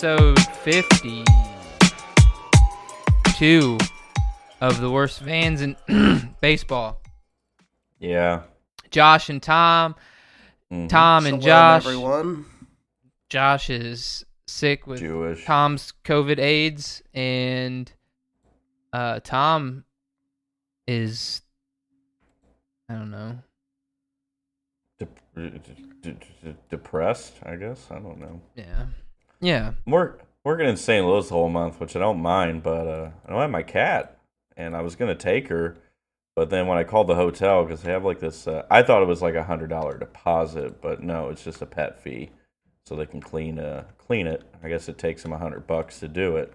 Episode 52 of the worst fans in baseball. Yeah. Josh and Tom. Mhm. Tom and Shalom, Josh. everyone. Josh is sick with Jewish. Tom's COVID AIDS, and uh, Tom is, I don't know. De- de- de- de- depressed, I guess. I don't know. Yeah. Yeah. Work, working in St. Louis the whole month, which I don't mind, but uh, I don't have my cat, and I was gonna take her, but then when I called the hotel because they have like this, uh, I thought it was like a hundred dollar deposit, but no, it's just a pet fee, so they can clean uh clean it. I guess it takes them a hundred bucks to do it.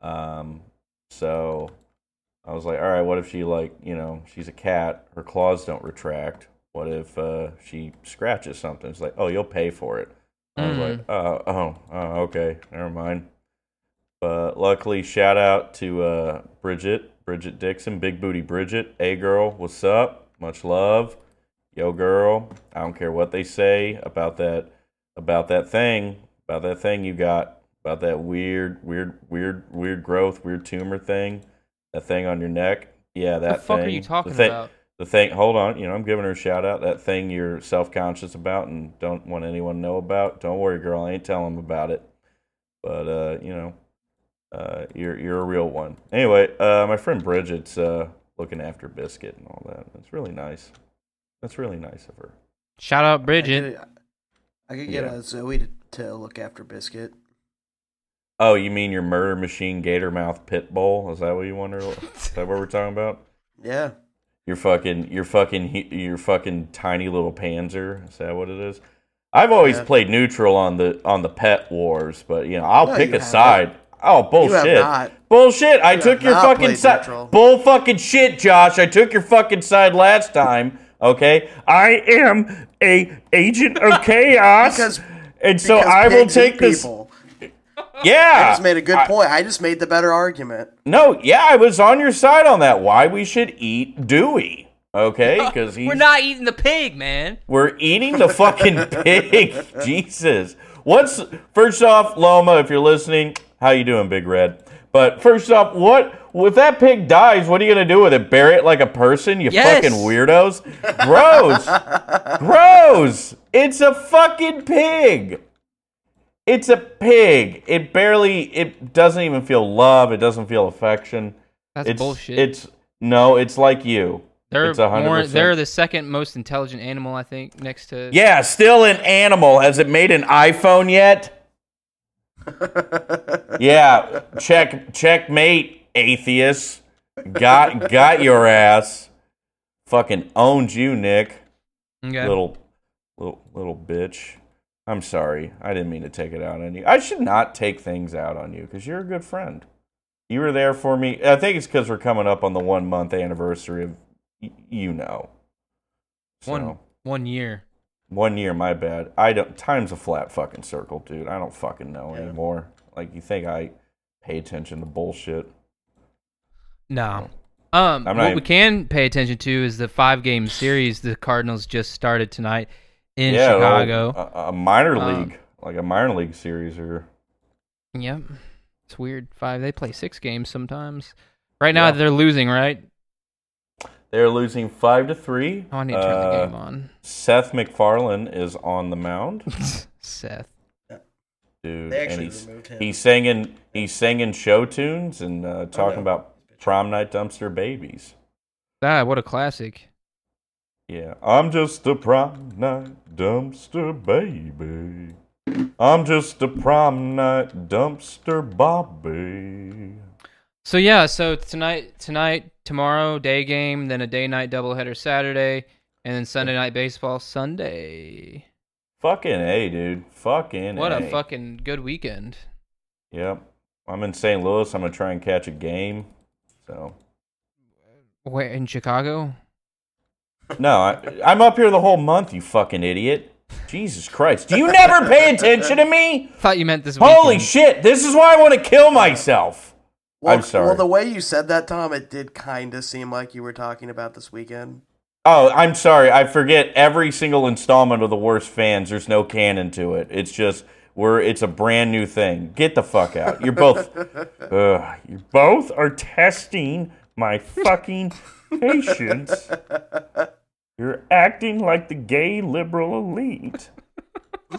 Um, so I was like, all right, what if she like, you know, she's a cat, her claws don't retract. What if uh, she scratches something? It's like, oh, you'll pay for it. I was like, uh, oh, oh, okay, never mind. But luckily, shout out to uh, Bridget, Bridget Dixon, Big Booty Bridget. Hey, girl, what's up? Much love. Yo, girl, I don't care what they say about that, about that thing, about that thing you got, about that weird, weird, weird, weird growth, weird tumor thing, that thing on your neck. Yeah, that the fuck thing. are you The talking thing- about? The thing hold on you know i'm giving her a shout out that thing you're self-conscious about and don't want anyone to know about don't worry girl i ain't telling them about it but uh you know uh you're you're a real one anyway uh my friend bridget's uh looking after biscuit and all that that's really nice that's really nice of her Shout out I Bridget. could, I could get Yeah. uh, Zoe to, to look after Biscuit. oh you mean your murder machine gator mouth pit bull is that what you wonder is that what we're talking about Yeah. Your fucking, your fucking, your fucking tiny little Panzer. Is that what it is? I've always Yeah. played neutral on the on the pet wars, but you know I'll No, pick a side. Oh bullshit! Bullshit! I You took your fucking side. neutral. Bull fucking shit, Josh! I took your fucking side last time. Okay, I am a agent of chaos, Because and so I will take eat this. People. Yeah, I just made a good I- point. I just made the better argument. No, yeah, I was on your side on that. Why we should eat Dewey? Okay, because he's We're not eating the pig, man. We're eating the fucking pig. Jesus. What's first off, Loma, if you're listening, how you doing, Big Red? But first off, what if that pig dies, what are you gonna do with it? Bury it like a person, you Yes. fucking weirdos? Gross. Gross. It's a fucking pig. It's a pig. It barely it doesn't even feel love, it doesn't feel affection. That's it's bullshit. it's no, it's like you. they're it's 100%. more, they're the second most intelligent animal, I think, next to Yeah, still an animal. Has it made an iPhone yet? yeah, check checkmate, atheist. Got got your ass. Fucking owned you, Nick. Okay. Little little little bitch. I'm sorry. I didn't mean to take it out on you. I should not take things out on you because you're a good friend. You were there for me. I think it's because we're coming up on the one month anniversary of y- you know. one So- one year. one year, my bad. I don't. Time's a flat fucking circle, dude. I don't fucking know Yeah. anymore. Like you think I pay attention to bullshit? No. Um, what not we can pay attention to is the five game series the Cardinals just started tonight in yeah, Chicago. a, a minor Um, league, like a minor league series, or Yep. It's weird. Five. They play six games sometimes. Right now Yeah. they're losing, right? they're losing five to three. Oh, I need to turn the Uh, game on. Seth MacFarlane is on the mound, Seth. dude, and he's he's singing he's singing show tunes and uh, talking know. about prom night dumpster babies. Ah, what a classic. Yeah, I'm just a prom night dumpster baby. I'm just a prom night dumpster Bobby. So yeah, so tonight, tonight, tomorrow, day game, then a day night doubleheader Saturday, and then Sunday night baseball Sunday. Fucking a, dude. Fucking What a. a fucking good weekend. Yep. I'm in St. Louis. I'm gonna try and catch a game. So Where in Chicago? No, I, I'm up here the whole month. You fucking idiot. Jesus Christ. Do you never pay attention to me? Thought you meant this weekend. Holy shit. This is why I want to kill myself. Well, I'm sorry. Well, the way you said that, Tom, it did kind of seem like you were talking about this weekend. Oh, I'm sorry. I forget every single installment of the worst fans. There's no canon to it. It's just we're it's a brand new thing. Get the fuck out. You're both Ugh, you both are testing my fucking patience. You're acting like the gay liberal elite.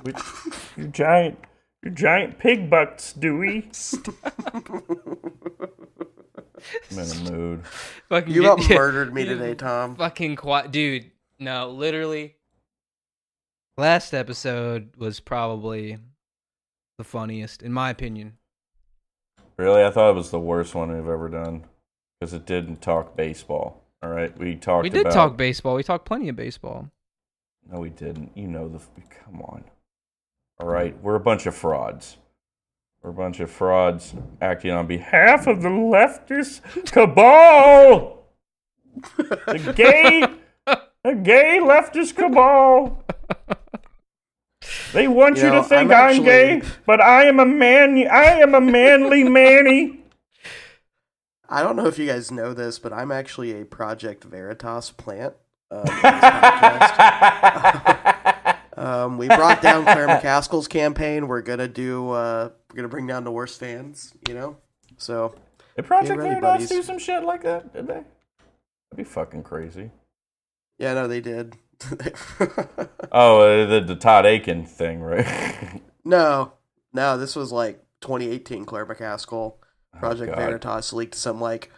With your giant your giant pig butts, Dewey. I'm in a mood. Fucking You get- about murdered me today, Tom. Fucking quiet, dude. No, literally. Last episode was probably the funniest, in my opinion. Really, I thought it was the worst one we've ever done because it didn't talk baseball. All right, we talked. we did about, talk baseball. We talked plenty of baseball. No, we didn't. You know the. Come on. All right, we're a bunch of frauds. We're a bunch of frauds acting on behalf of the leftist cabal. the gay, the gay leftist cabal. They want you, You know, to think I'm I'm, gay, but I am a man. I am a manly Manny. I don't know if you guys know this, but I'm actually a Project Veritas plant. Podcast. um, we brought down Claire McCaskill's campaign. We're gonna do. Uh, we're gonna bring down the worst fans. You know, so Did Project ready, Veritas buddies. do some shit like that? Did they? That'd be fucking crazy. yeah, no, they did. Oh, uh, the, the Todd Akin thing, right? no, no, this was like 2018. Claire McCaskill, Project Oh, Veritas leaked some like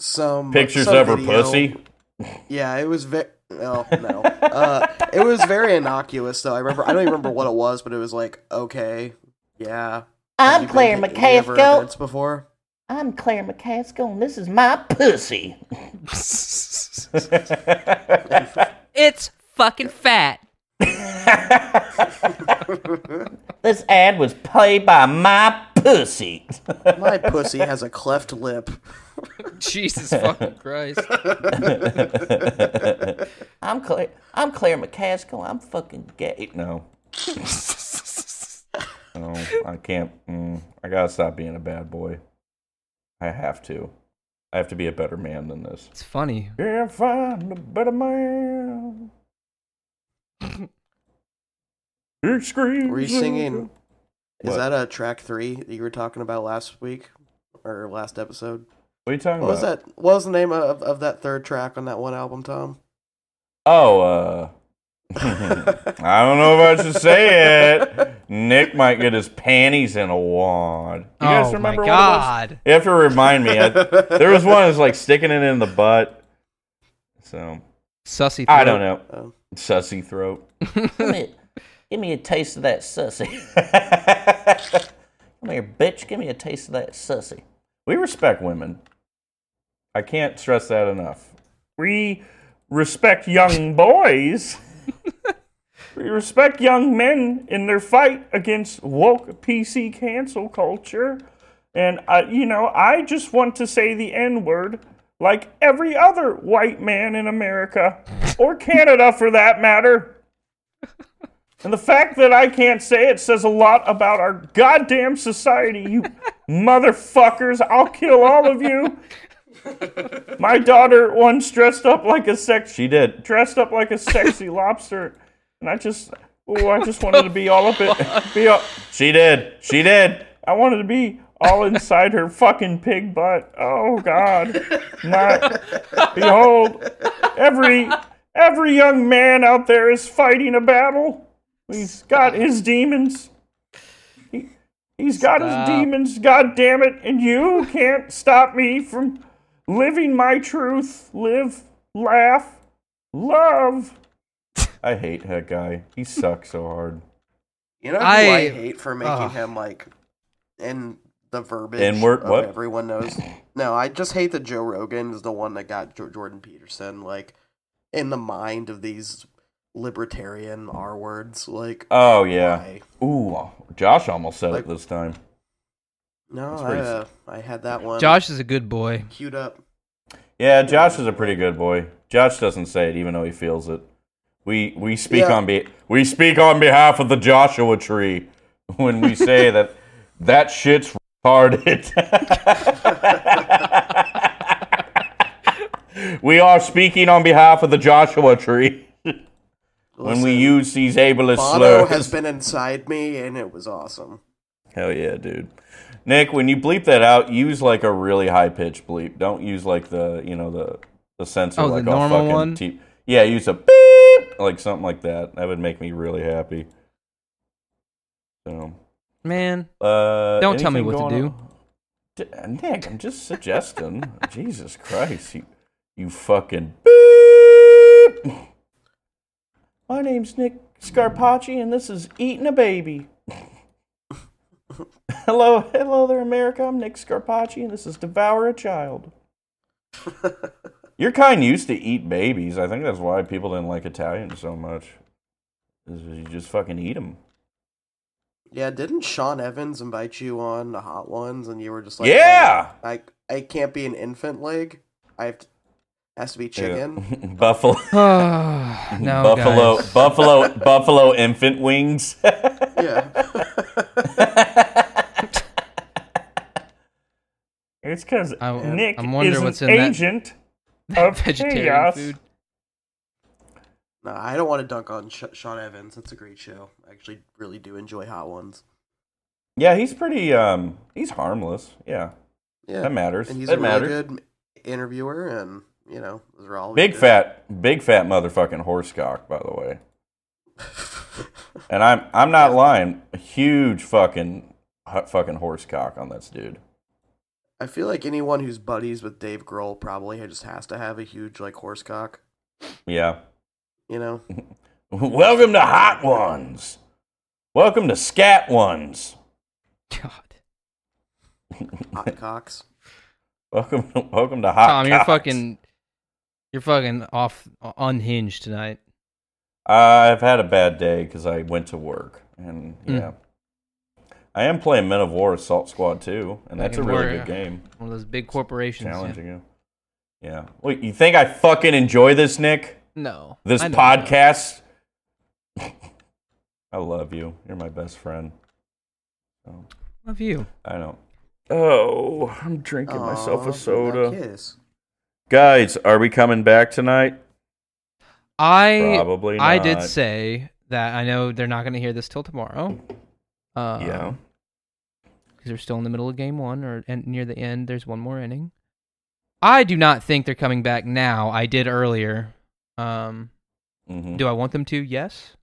some Pictures some of her video. pussy. Yeah, it was very. Well, no. Uh, it was very innocuous, though. I remember. I don't even remember what it was, but it was like, okay, yeah. I'm you been Claire to any of her McCaskill. before? I'm Claire McCaskill, and this is my pussy. It's fucking fat. This ad was played by my pussy. My pussy has a cleft lip. Jesus fucking Christ. I'm Claire. I'm Claire McCaskill. I'm fucking gay. no. No, I can't. Mm, I gotta stop being a bad boy. I have to. I have to be a better man than this. It's funny. Can't find a better man. He screams. Were you singing? Is What? that a track three that you were talking about last week or last episode? What are you talking What was about? that? What was the name of, of that third track on that one album, Tom? Oh, uh. I don't know if I should say it. Nick might get his panties in a wad. You guys oh remember my what it was? god. You have to remind me. I, there was one that's like sticking it in the butt. So Sussy. I don't know. Oh. Sussy throat. Give me, give me a taste of that sussy. Come here, bitch. Give me a taste of that sussy. we respect women. I can't stress that enough. We respect young boys. we respect young men in their fight against woke PC cancel culture. And, uh, you know, I just want to say the N word like every other white man in America, or Canada for that matter. And the fact that I can't say it says a lot about our goddamn society, you motherfuckers. I'll kill all of you. My daughter once dressed up like a sex. She did dressed up like a sexy lobster, and I just, oh, I just wanted to be all up it. Be all, she did. She did. I wanted to be all inside her fucking pig butt. Oh God! Not behold, every every young man out there is fighting a battle. He's got his demons. He, he's got Stop. his demons. God damn it! And you can't stop me from living my truth. Live, laugh, love. I hate that guy. He sucks so hard. You know who I, I- hate for making Ugh. him like, in the verbiage N-word? of What? everyone knows. No, I just hate that Joe Rogan is the one that got Jordan Peterson like in the mind of these libertarian R words. Like, Oh yeah. why? Ooh, Josh almost said Like- it this time. No, I, uh, I had that one. Josh is a good boy. queued up. Yeah, Josh is a pretty good boy. Josh doesn't say it even though he feels it. We we speak Yeah. on be we speak on behalf of the Joshua tree when we say that that shit's retarded. we are speaking on behalf of the Joshua tree when we Listen, use these ableist Bono slurs. has been inside me, and it was awesome. Hell yeah, dude. Nick, when you bleep that out, use like a really high pitched bleep. Don't use like the you know the the sensor Oh, the like all normal fucking one? te- yeah, use a beep like something like that. That would make me really happy. So, Man, uh, Don't tell me what to do. on? D- Nick, I'm just suggesting. Jesus Christ, you you fucking beep. My name's Nick Scarpacci, and this is Eating a Baby. hello, hello there, America. I'm Nick Scarpacci, and this is Devour a Child. You're kind used to eat babies. I think that's why people didn't like Italians so much. Is you just fucking eat them. Yeah, didn't Sean Evans invite you on the Hot Ones, and you were just like, Yeah! "Wait, I I can't be an infant leg. I have to, has to be chicken." Buffalo, no, buffalo, guys. buffalo, buffalo infant wings. Yeah. It's because I- Nick I'm wondering is what's an in that- agent of vegetarian chaos. food. no, I don't want to dunk on Sh- Sean Evans. That's a great show. I actually really do enjoy Hot Ones. Yeah, he's pretty. Um, he's harmless. Yeah, Yeah, that matters. and he's that a really good interviewer, and you know, those are all Big good. fat, big fat motherfucking horse cock, by the way. And I'm I'm not lying. A huge fucking hu- fucking horse cock on this dude. I feel like anyone who's buddies with Dave Grohl probably just has to have a huge like horse cock. Yeah. You know, Welcome to Hot Ones. Welcome to Scat Ones. God, hot cocks. Welcome, welcome to Hot. Tom, you're fucking, you're fucking off, unhinged tonight. I've had a bad day because I went to work, and Hmm. yeah, I am playing Men of War Assault Squad 2, and that's a really war- good game. One of those big corporations. yeah. Challenging you. Yeah. Wait, you think I fucking enjoy this, Nick? No, This I podcast? I love you. You're my best friend. So, Love you. I know. Oh, I'm drinking myself a soda. Guys, are we coming back tonight? I Probably not. I did say that I know they're not going to hear this till tomorrow. Uh, Yeah. because they're still in the middle of game one or and near the end. There's one more inning. I do not think they're coming back now. I did earlier. Um, hmm do I want them to? Yes.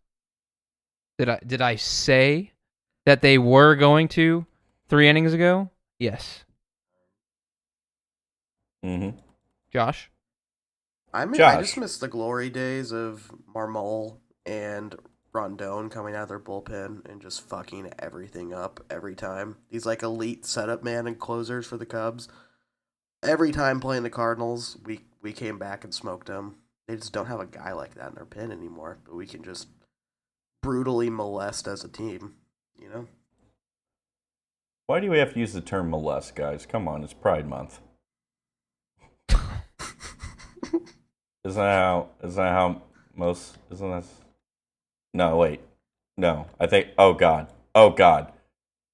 Did I did I say that they were going to three innings ago? Yes. hmm Josh. I mean, I just miss the glory days of Marmol and Rondon coming out of their bullpen and just fucking everything up every time. These like elite setup man and closers for the Cubs. Every time playing the Cardinals, we we came back and smoked them. They just don't have a guy like that in their pen anymore. But we can just brutally molest as a team. You know. Why do we have to use the term molest, guys? Come on, it's Pride Month. Isn't that how? Isn't that how most? Isn't that? No, wait. No, I think. Oh God. Oh God.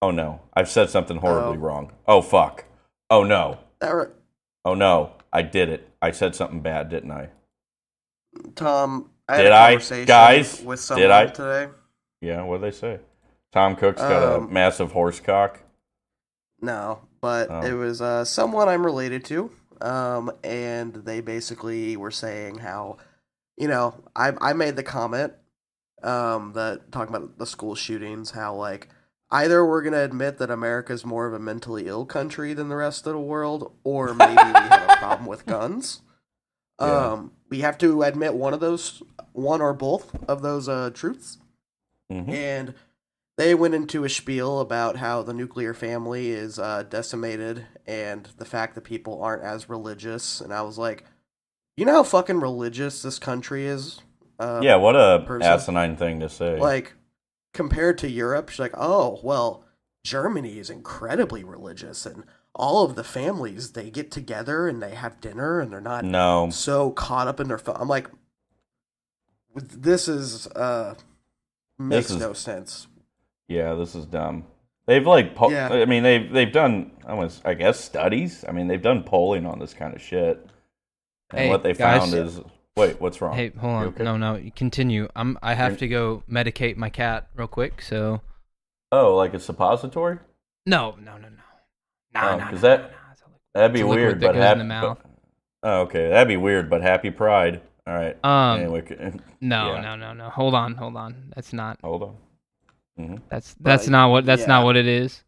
Oh no. I've said something horribly Oh. wrong. Oh fuck. Oh no. That re- Oh no. I did it. I said something bad, didn't I? Tom, I had Did a I? conversation Guys, with did I? today. Yeah. What did they say? Tom Cook's got a Um, massive horse cock. No, but Oh. it was uh, someone I'm related to, um, and they basically were saying how, you know, I I made the comment, um, that talking about the school shootings, how like either we're gonna admit that America's more of a mentally ill country than the rest of the world, or maybe we have a problem with guns. Yeah. Um, we have to admit one of those, one or both of those uh, truths hmm and they went into a spiel about how the nuclear family is uh, decimated and the fact that people aren't as religious. And I was like, you know how fucking religious this country is? Uh, yeah, what a person. asinine thing to say. Like, compared to Europe, she's like, oh, well, Germany is incredibly religious. And all of the families, they get together and they have dinner and they're not no, so caught up in their phone. I'm like, this is, uh, makes is- no sense. Yeah, this is dumb. They've like, po- Yeah. I mean, they've they've done, I was, I guess, studies. I mean, they've done polling on this kind of shit, and Hey, what they guys. found is, wait, what's wrong? Hey, hold on. okay? No, no, continue. I'm. I have You're- to go medicate my cat real quick. So Oh, like a suppository? no, no, no, no, no, Oh, no, 'cause no, that- no, no. It's a liquid. That'd be It's a weird, that but goes in happy. the mouth. but- oh, okay, that'd be weird, but happy Pride. All right. Um, anyway, no, yeah. no, no, no. Hold on, hold on. That's not. hold on. Hmm That's that's But, not what. That's not what it is.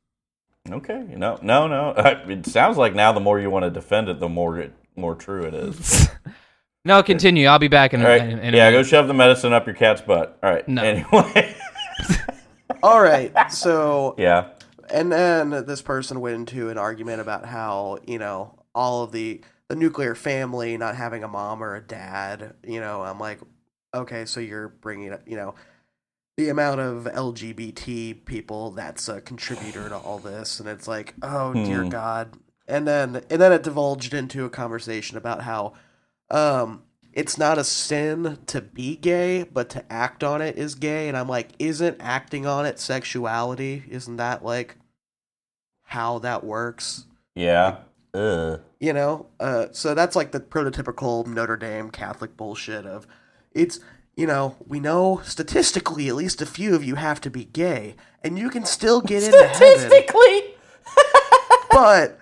Okay. No, no, no. It sounds like now the more you want to defend it, the more it, more true it is. no, continue. I'll be back in. All right. in, in a yeah, go shove the medicine up your cat's butt. All right. No. Anyway. All right. So, yeah. and then this person went into an argument about how, you know, all of the, the nuclear family not having a mom or a dad, you know, I'm like, okay, so you're bringing up, you know, the amount of LGBT people that's a contributor to all this, and it's like, oh dear Hmm. God. And then and then it divulged into a conversation about how um it's not a sin to be gay, but to act on it is gay. And I'm like, isn't acting on it sexuality? Isn't that like how that works? Yeah. Ugh. You know? Uh, so that's like the prototypical Notre Dame Catholic bullshit of it's, you know, we know statistically at least a few of you have to be gay, and you can still get into heaven, Statistically. but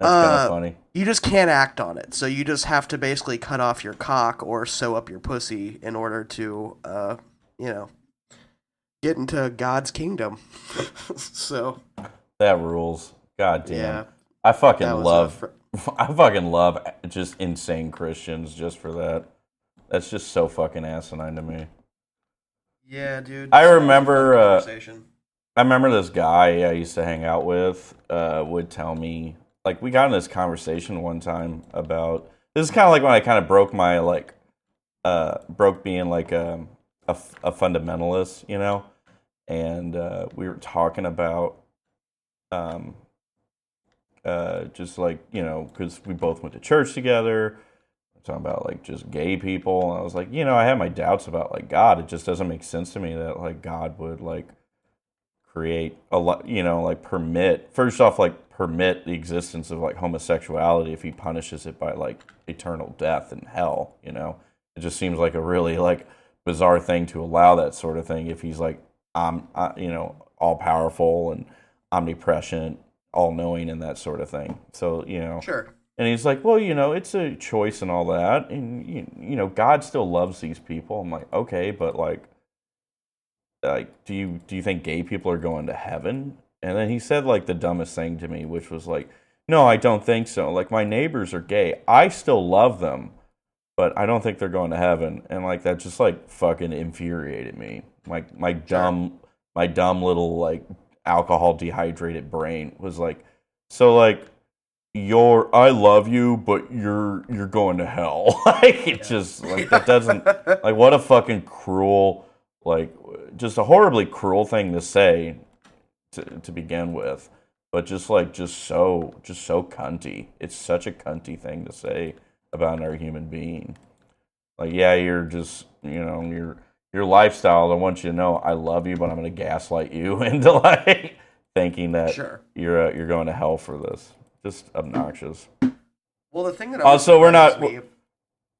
That's kind Uh, of funny. you just can't act on it. So you just have to basically cut off your cock or sew up your pussy in order to, uh, you know, get into God's kingdom. so That rules. God damn. yeah, I fucking love. fr- I fucking love just insane Christians just for that. That's just so fucking asinine to me. yeah, dude. I a remember, uh. I remember this guy I used to hang out with uh, would tell me like we got in this conversation one time about this is kind of like when I kind of broke my like uh, broke being like a fundamentalist, you know, and uh, we were talking about um uh just like you know because we both went to church together talking about like just gay people and i was like you know i have my doubts about like god. It just doesn't make sense to me that like god would like create a lot you know like permit first off like permit the existence of like homosexuality if he punishes it by like eternal death and hell you know? It just seems like a really like bizarre thing to allow that sort of thing if he's like i'm uh, you know all powerful and omnipresent all knowing and that sort of thing. So you know Sure. And he's like, well, you know, it's a choice and all that, and you, you know, God still loves these people. I'm like, okay, but like, like, do you do you think gay people are going to heaven? And then he said like the dumbest thing to me, which was like, no, I don't think so. Like my neighbors are gay, I still love them, but I don't think they're going to heaven. And like that just like fucking infuriated me. My my dumb my dumb little like alcohol dehydrated brain was like, so like you're I love you, but you're you're going to hell. like it just like that doesn't like what a fucking cruel like just a horribly cruel thing to say to to begin with. But just like just so just so cunty. It's such a cunty thing to say about another human being. Like yeah, you're just you know, your your lifestyle, I want you to know I love you, but I'm gonna gaslight you into like thinking that Sure. you're uh, you're going to hell for this. Just obnoxious. Well, the thing that Also, we're not- me-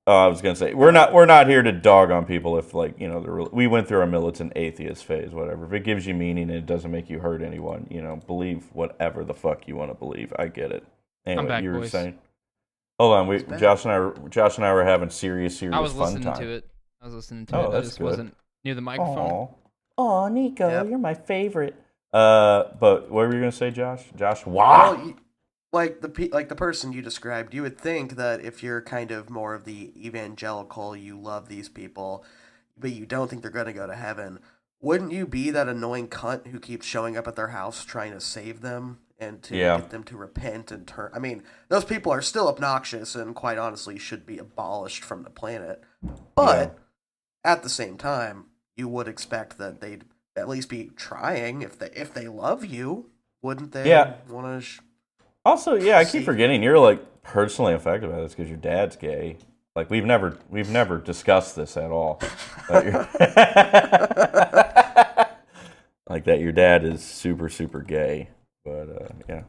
Oh, I was gonna say we're not we're not here to dog on people if like you know they're, we went through our militant atheist phase, whatever. If it gives you meaning and it doesn't make you hurt anyone, you know, believe whatever the fuck you want to believe. I get it. Anyway, back, you were boys. saying. Hold on, we Josh and I were, Josh and I were having serious serious I was fun listening time. to it. I was listening to Oh, it. I that's just good. wasn't near the microphone. Oh, Nico, Yep. you're my favorite. Uh, but what were you gonna say, Josh? Josh, wow. Well, you, like the pe- like the person you described, you would think that if you're kind of more of the evangelical, you love these people, but you don't think they're going to go to heaven. wouldn't you be that annoying cunt who keeps showing up at their house trying to save them and to Yeah. get them to repent and turn? I mean, those people are still obnoxious and quite honestly should be abolished from the planet. But at the same time, you would expect that they'd at least be trying if they if they love you, wouldn't they? Yeah. Want to? Sh- Also, yeah, I keep forgetting you're like personally affected by this because your dad's gay. Like we've never we've never discussed this at all. Like that your dad is super super gay. But uh, yeah.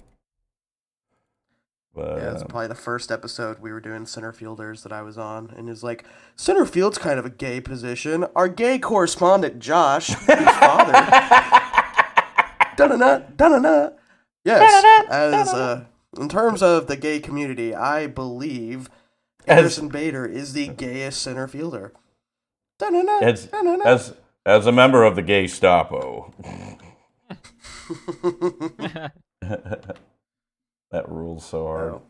But Yeah, it's um, probably the first episode we were doing center fielders that I was on, and it's like center field's kind of a gay position. Our gay correspondent Josh, whose father, da-na-na, da-na-na. Yes, as uh, in terms of the gay community, I believe As- Harrison Bader is the gayest center fielder. As as as a member of the gay Stapo. that rules so hard. Oh.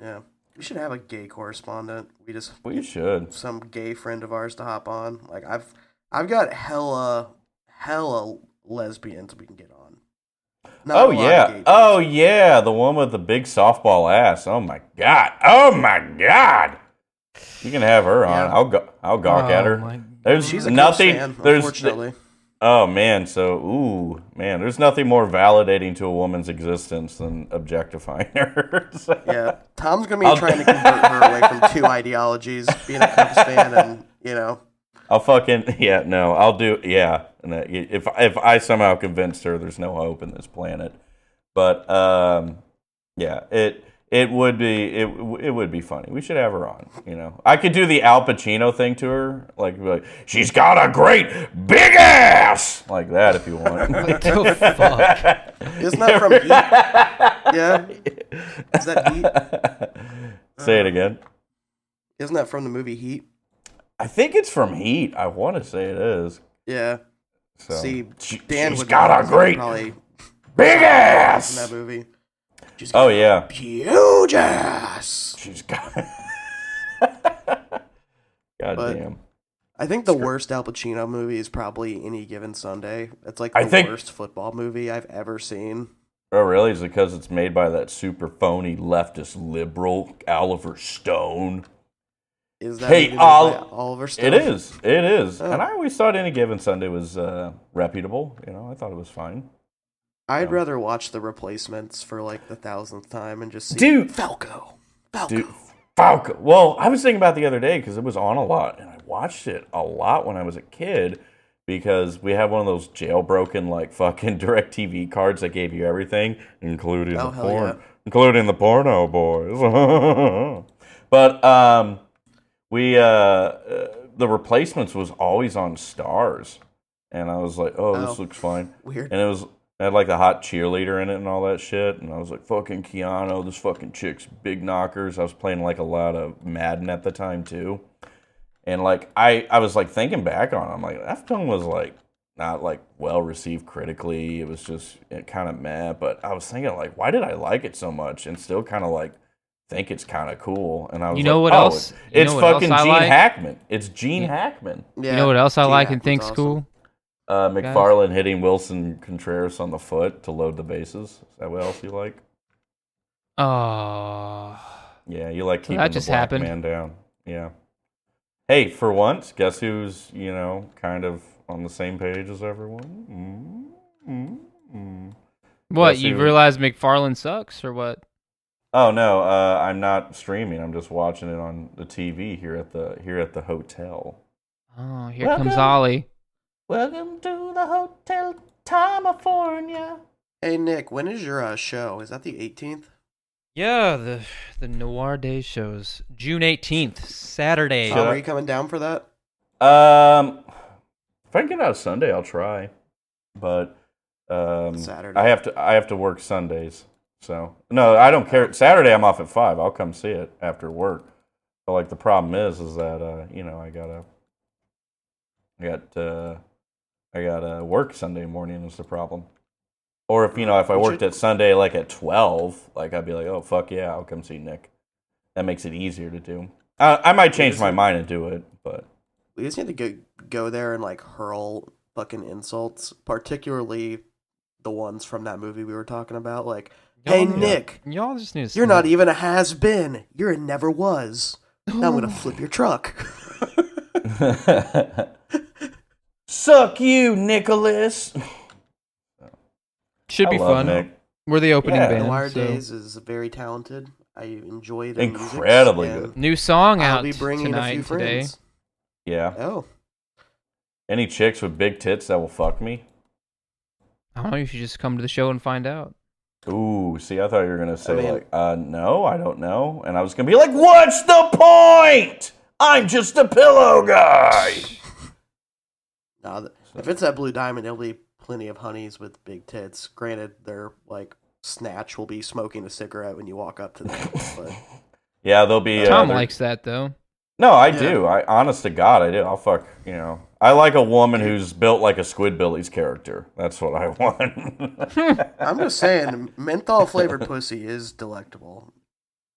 Yeah, we should have a gay correspondent. We just We should. some gay friend of ours to hop on. Like I've I've got hella hella lesbians we can get on. Not Oh yeah. Oh yeah, the one with the big softball ass. Oh my god. Oh my god. You can have her on. Yeah. I'll go. I'll gawk at Oh her. There's She's a nothing. nothing. Fan, there's unfortunately. oh man. So ooh man. There's nothing more validating to a woman's existence than objectifying her. So- yeah, Tom's gonna be I'll- trying to convert her away from two ideologies, being a Cubs fan and you know. I'll fucking yeah. No, I'll do yeah. And that, if if I somehow convinced her, there's no hope in this planet. But um, yeah, it it would be it it would be funny. We should have her on. You know, I could do the Al Pacino thing to her, like like she's got a great big ass, like that if you want. What the fuck? Isn't that from Heat? Yeah, is that Heat? Say it again. Isn't that from the movie Heat? I think it's from Heat. I want to say it is. Yeah. So. See, She- Dan would got a great probably big in ass. that movie. She's Oh got yeah. a huge ass. She's got. God But- damn. I think the worst Al Pacino movie is probably Any Given Sunday. It's like the I think- worst football movie I've ever seen. Oh, really? Is it because it's made by that super phony leftist liberal Oliver Stone? Is that Hey, movie made by Ol- Oliver Stone? It is. It is. Oh. And I always thought Any Given Sunday was uh, reputable. You know, I thought it was fine. I'd rather watch The Replacements for like the thousandth time and just see Dude. Falco. Falco. Dude, Falco. Well, I was thinking about the other day because it was on a lot, and I watched it a lot when I was a kid because we had one of those jailbroken like fucking direct TV cards that gave you everything, including Oh, the porn, yeah. including the porno boys. but um, we uh, uh, the replacements was always on Starz, and I was like, oh, Oh. this looks fine. Weird. And it was it had like a hot cheerleader in it and all that shit. And I was like, fucking Keanu, this fucking chick's big knockers. I was playing like a lot of Madden at the time too. And like I, I was like thinking back on it, I'm like, that film was like not like well received critically. It was just kind of meh. But I was thinking like, why did I like it so much and still kind of like think it's kind of cool? And I was You know like, what oh, else- It's, you it's know what else fucking Gene like? Hackman. It's Gene You- Hackman. Yeah, you know what else I Gene like and Hackman's think's awesome. cool? Uh, McFarland hitting Willson Contreras on the foot to load the bases. Is that what else you like? Oh, Yeah, you like keeping that the just black happened. man down. Yeah. Hey, for once, guess who's you know kind of on the same page as everyone? mm mm mm. what? Yes, you you- realize McFarland sucks or what? Oh no, uh, I'm not streaming. I'm just watching it on the TV here at the here at the hotel. Oh, here comes Ollie. Welcome to the Hotel California. Hey Nick, when is your uh, show? Is that the 18th? Yeah, the the Noir Day shows June eighteenth, Saturday. Should Um, I- are you coming down for that? Um, if I can get out Sunday, I'll try. But um, Saturday. I have to I have to work Sundays. So no, I don't care. Saturday I'm off at five. I'll come see it after work. But like the problem is, is that uh, you know I gotta, I got uh, I gotta work Sunday morning is the problem. Or if you know if I worked at Sunday like at twelve, like I'd be like, oh fuck yeah, I'll come see Nick. That makes it easier to do. I, I might change my mind and do it, but We just need to go go there and like hurl fucking insults, particularly the ones from that movie we were talking about. Like, hey Y'all- Nick, Y'all just need to you're not even a has been. You're a never was. Now I'm gonna flip your truck. Suck you, Nicholas. Should I be love fun. Nick. We're the opening Yeah. band. Noir so- Days is very talented. I enjoy their music, Incredibly and good. New song I'll out be bringing tonight a few today. friends. Yeah. Oh, Any chicks with big tits that will fuck me? I don't know. You should just come to the show and find out. Ooh, see, I thought you were gonna say mean- like, uh, no, I don't know, and I was gonna be like, what's the point? I'm just a pillow guy. no, th- if it's that Blue Diamond, there'll be plenty of honeys with big tits. Granted, their like snatch will be smoking a cigarette when you walk up to them. But Yeah, they'll be. Uh, Tom they're- likes that though. No, I Yeah. do. I honest to God, I do. I'll fuck. You know, I like a woman who's built like a Squidbillies character. That's what I want. I'm just saying, menthol flavored pussy is delectable.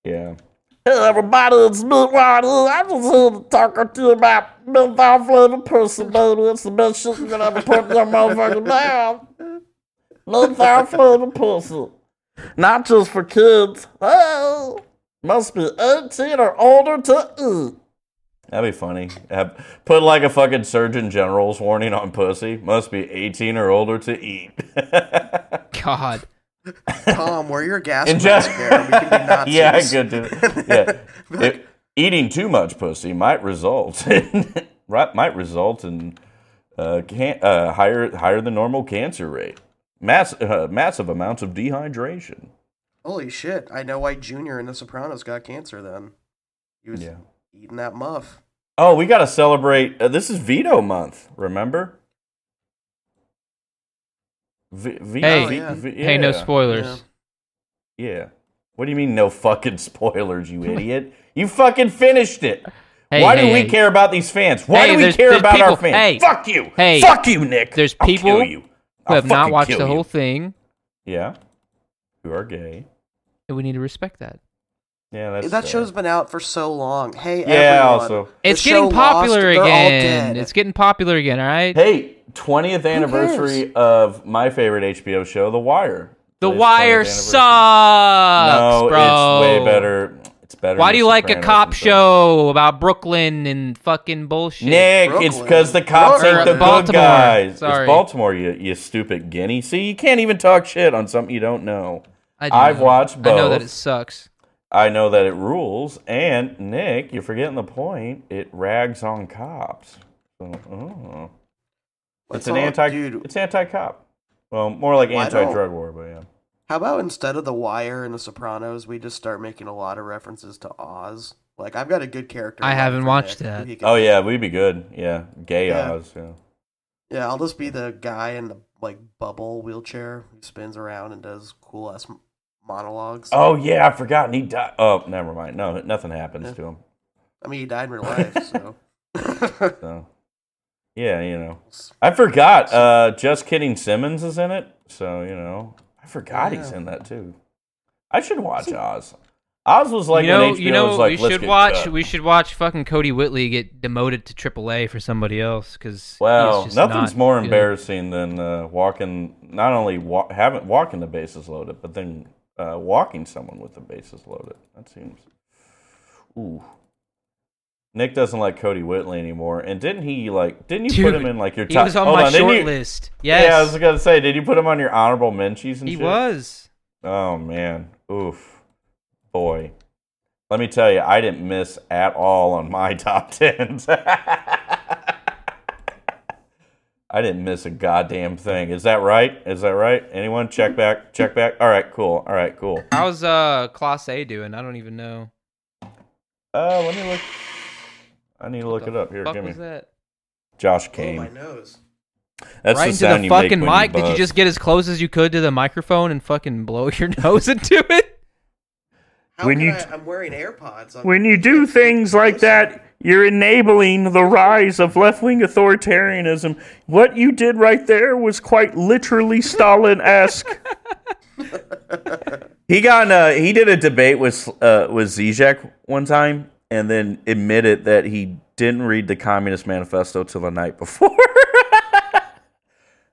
yeah. Hey everybody, it's me, Roddy. I'm just here to talk to you about menthol flavored pussy, baby. It's the best shit you can ever put in your motherfucking mouth. Menthol flavored pussy. Not just for kids. Oh, must be 18 or older to eat. That'd be funny. Have, put like a fucking Surgeon General's warning on pussy. Must be 18 or older to eat. God. Tom, wear your gas And mask just- there. We can be Nazis. yeah, good could do it. Yeah. It- eating too much pussy might result in, might result in uh, can, uh, higher higher than normal cancer rate. Mass, uh, massive amounts of dehydration. Holy shit! I know why Junior in The Sopranos got cancer. Then he was Yeah. Eating that muff. Oh, we got to celebrate. Uh, this is veto month. Remember? V- v- Hey. v- yeah. v- Hey, no spoilers. Yeah. Yeah. What do you mean no fucking spoilers, you idiot? you fucking finished it. Hey, Why hey, do we hey. care about these fans? Why Hey, do we there's- care there's about our fans? hey, Fuck you. hey, Fuck you, Nick. there's I'll people kill you. Who I'll have not watched kill the you. whole thing, Yeah. Who are gay. and we need to respect that. Yeah, that's that sad. show's been out for so long. Hey, Yeah, everyone. also. It's getting popular they're again. It's getting popular again. All right. Hey, 20th anniversary of my favorite HBO show, The Wire. the Today's Wire 20th sucks, No, bro. it's way better. It's better. Why than do you like a cop and stuff. show about Brooklyn and fucking bullshit? Nick, it's because the cops Brooklyn. ain't the good guys. Sorry. It's Baltimore, you, you stupid guinea. See, you can't even talk shit on something you don't know. I do I've know. watched both. I know that it sucks. I know that it rules, and Nick, you're forgetting the point. It rags on cops. So, oh. It's an all- anti. dude. It's anti-cop. Well, more like anti-drug war, but yeah. How about instead of The Wire and The Sopranos, we just start making a lot of references to Oz? Like I've got a good character. I haven't watched Nick, that. who he can- Oh yeah, we'd be good. Yeah, gay Yeah. Oz. Yeah. Yeah, I'll just be the guy in the like bubble wheelchair who spins around and does cool ass monologues. Oh yeah, I forgot. And he died. Oh, never mind. No, nothing happens Yeah. to him. I mean, he died in real life, so. So, yeah, you know, I forgot. Uh, Just kidding. Simmons is in it, so you know, I forgot he's in that too. I should watch Oz. Oz was like you know, when HBO you know, was like, we should watch. cut. We should watch fucking Kodi Whitley get demoted to AAA for somebody else because Well, just nothing's not more good. embarrassing than uh, walking, not only wa- having walking the bases loaded, but then uh, walking someone with the bases loaded. That seems. Ooh. Nick doesn't like Kodi Whitley anymore, and didn't he like? Didn't you put him in like your top? He was on hold my didn't short you- list. Yes, Yeah, I was gonna say, did you put him on your honorable mentions and he shit? was. Oh man, oof, boy. Let me tell you, I didn't miss at all on my top tens. I didn't miss a goddamn thing. Is that right? Is that right? Anyone check back? Check back. All right, cool. All right, cool. How's uh Class A doing? I don't even know. Uh, let me look. I need to look it up here. Fuck Give me. was that? Josh came. oh came. my nose. That's right the into sound the you make fucking when mic. Did you buzz. just get as close as you could to the microphone and fucking blow your nose into it? How When can you I, t- I'm wearing AirPods. I'm- When you do things like that, you're enabling the rise of left wing authoritarianism. What you did right there was quite literally Stalin esque. He got a, he did a debate with uh, with Zizek one time, and then admitted that he didn't read the Communist Manifesto till the night before.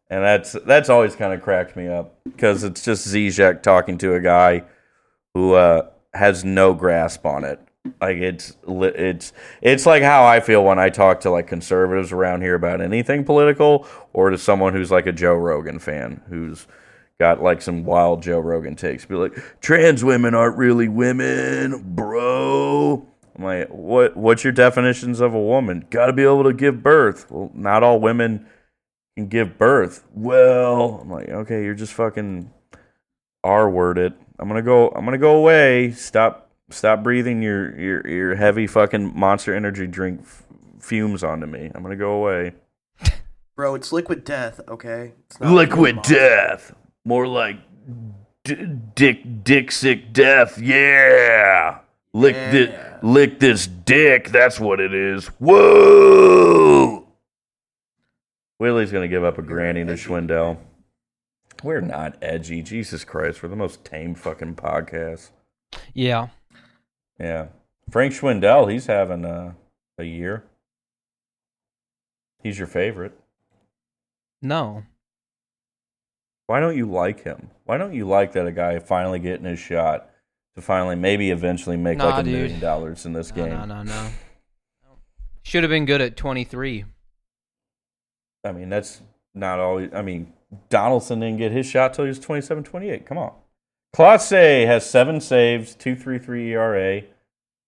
and that's that's always kind of cracked me up because it's just Zizek talking to a guy who uh, has no grasp on it. Like it's it's it's like how I feel when I talk to like conservatives around here about anything political, or to someone who's like a Joe Rogan fan who's got like some wild Joe Rogan takes. Be like, trans women aren't really women, bro. I'm like, what? What's your definitions of a woman? Got to be able to give birth. Well, not all women can give birth. Well, I'm like, okay, you're just fucking R worded. I'm gonna go. I'm gonna go away. Stop. Stop breathing your your your heavy fucking Monster Energy drink f- fumes onto me. I'm gonna go away. Bro, it's liquid death, okay? It's not Liquid monster. death. More like d- dick, dick sick death. Yeah. Lick, thi- Yeah. lick this dick. That's what it is. Whoa. Willie's gonna give up a granny to edgy. Schwindel. We're not edgy. Jesus Christ, we're the most tame fucking podcast. Yeah. Yeah. Frank Schwindel, he's having a, a year. He's your favorite. No. Why don't you like him? Why don't you like that a guy finally getting his shot to finally maybe eventually make Nah, like a dude. million dollars in this No, game? no, no, no. Should have been good at 23. I mean, that's not always. I mean, Donaldson didn't get his shot till he was 27 28. Come on. Classe has seven saves, 2.33 ERA,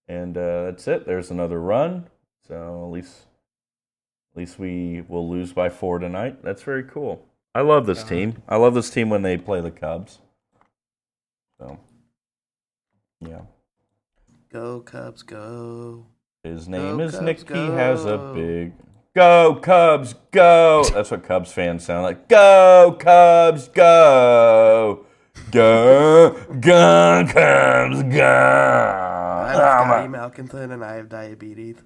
and uh, that's it. There's another run. So at least, at least we will lose by four tonight. That's very cool. I love this Uh-huh. team. I love this team when they play the Cubs. So, yeah. Go Cubs, go. His name is Cubs, Nick. He has a big go Cubs go. That's what Cubs fans sound like. Go Cubs go. Go go Cubs go. I'm Scotty Malkinson and I have diabetes.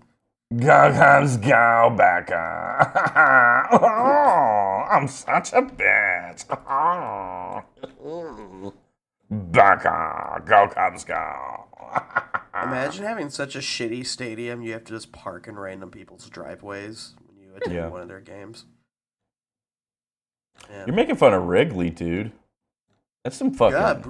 Go Cubs, go back. Oh, I'm such a bitch. Back Go Cubs, go. Imagine having such a shitty stadium you have to just park in random people's driveways when you attend Yeah. one of their games. Yeah. You're making fun of Wrigley, dude. That's some fucking Yeah, br-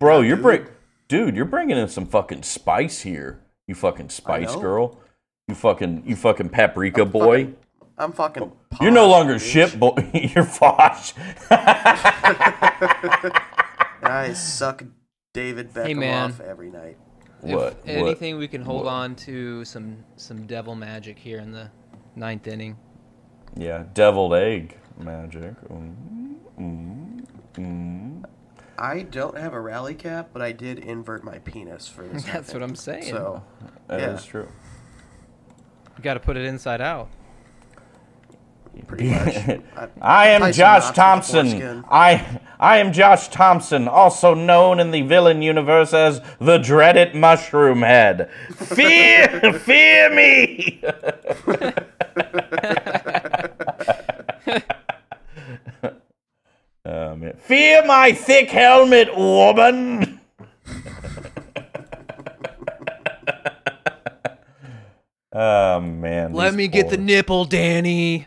bro. yeah, you're dude. bring, dude. You're bringing in some fucking spice here. You fucking spice girl. You fucking you fucking paprika boy. fucking- I'm fucking. You're no longer bitch. shit boy. You're Fosh. And I suck David Beckham man. off every night. If what? anything, we can hold what? on to some some devil magic here in the ninth inning. Yeah, deviled egg magic. Mm, mm, mm. I don't have a rally cap, but I did invert my penis for this. That's what I'm saying. So That is Yeah. true. You got to put it inside out. pretty much. I am Tyson Josh Knox with the Thompson. I I am Josh Thompson, also known in the villain universe as the dreaded Mushroom Head. Fear, fear me. Oh, man. Fear my thick helmet, woman. oh man. Let me get the nipple, Danny.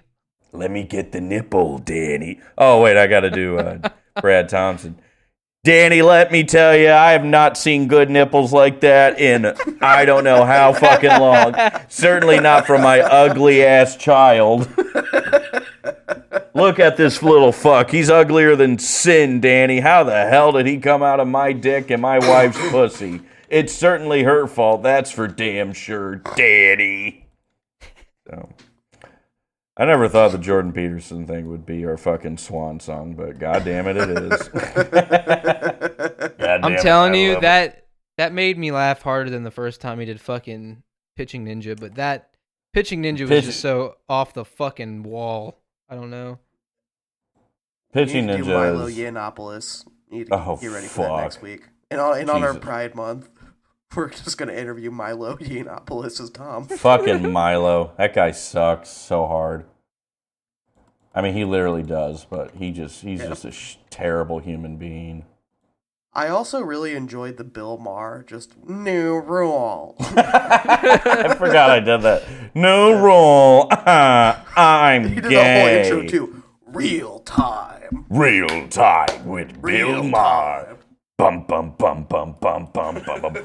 let me get the nipple, Danny. Oh wait, I got to do uh, Brad Thompson. Danny, let me tell you, I have not seen good nipples like that in I don't know how fucking long. Certainly not from my ugly ass child. Look at this little fuck. He's uglier than sin, Danny. How the hell did he come out of my dick and my wife's pussy? It's certainly her fault. That's for damn sure, Daddy. So. I never thought the Jordan Peterson thing would be our fucking swan song, but god damn it, it is. God I'm damn it, telling you love it. that that made me laugh harder than the first time he did fucking pitching ninja. But that pitching ninja was Pitch- just so off the fucking wall. I don't know. pitching You need to Milo ninjas. Yiannopoulos. You need to Oh, get ready for that next week. And on, and on our Pride Month, we're just gonna interview Milo Yiannopoulos as Tom. Fucking Milo, that guy sucks so hard. I mean, he literally does, but he just—he's Yeah. just a sh- terrible human being. I also really enjoyed the Bill Maher just new rule. I forgot I did that. No rule. I'm he did gay. the whole intro too. Real time. Real time with Real Bill Maher. time. Bum bum bum bum bum bum bum bum.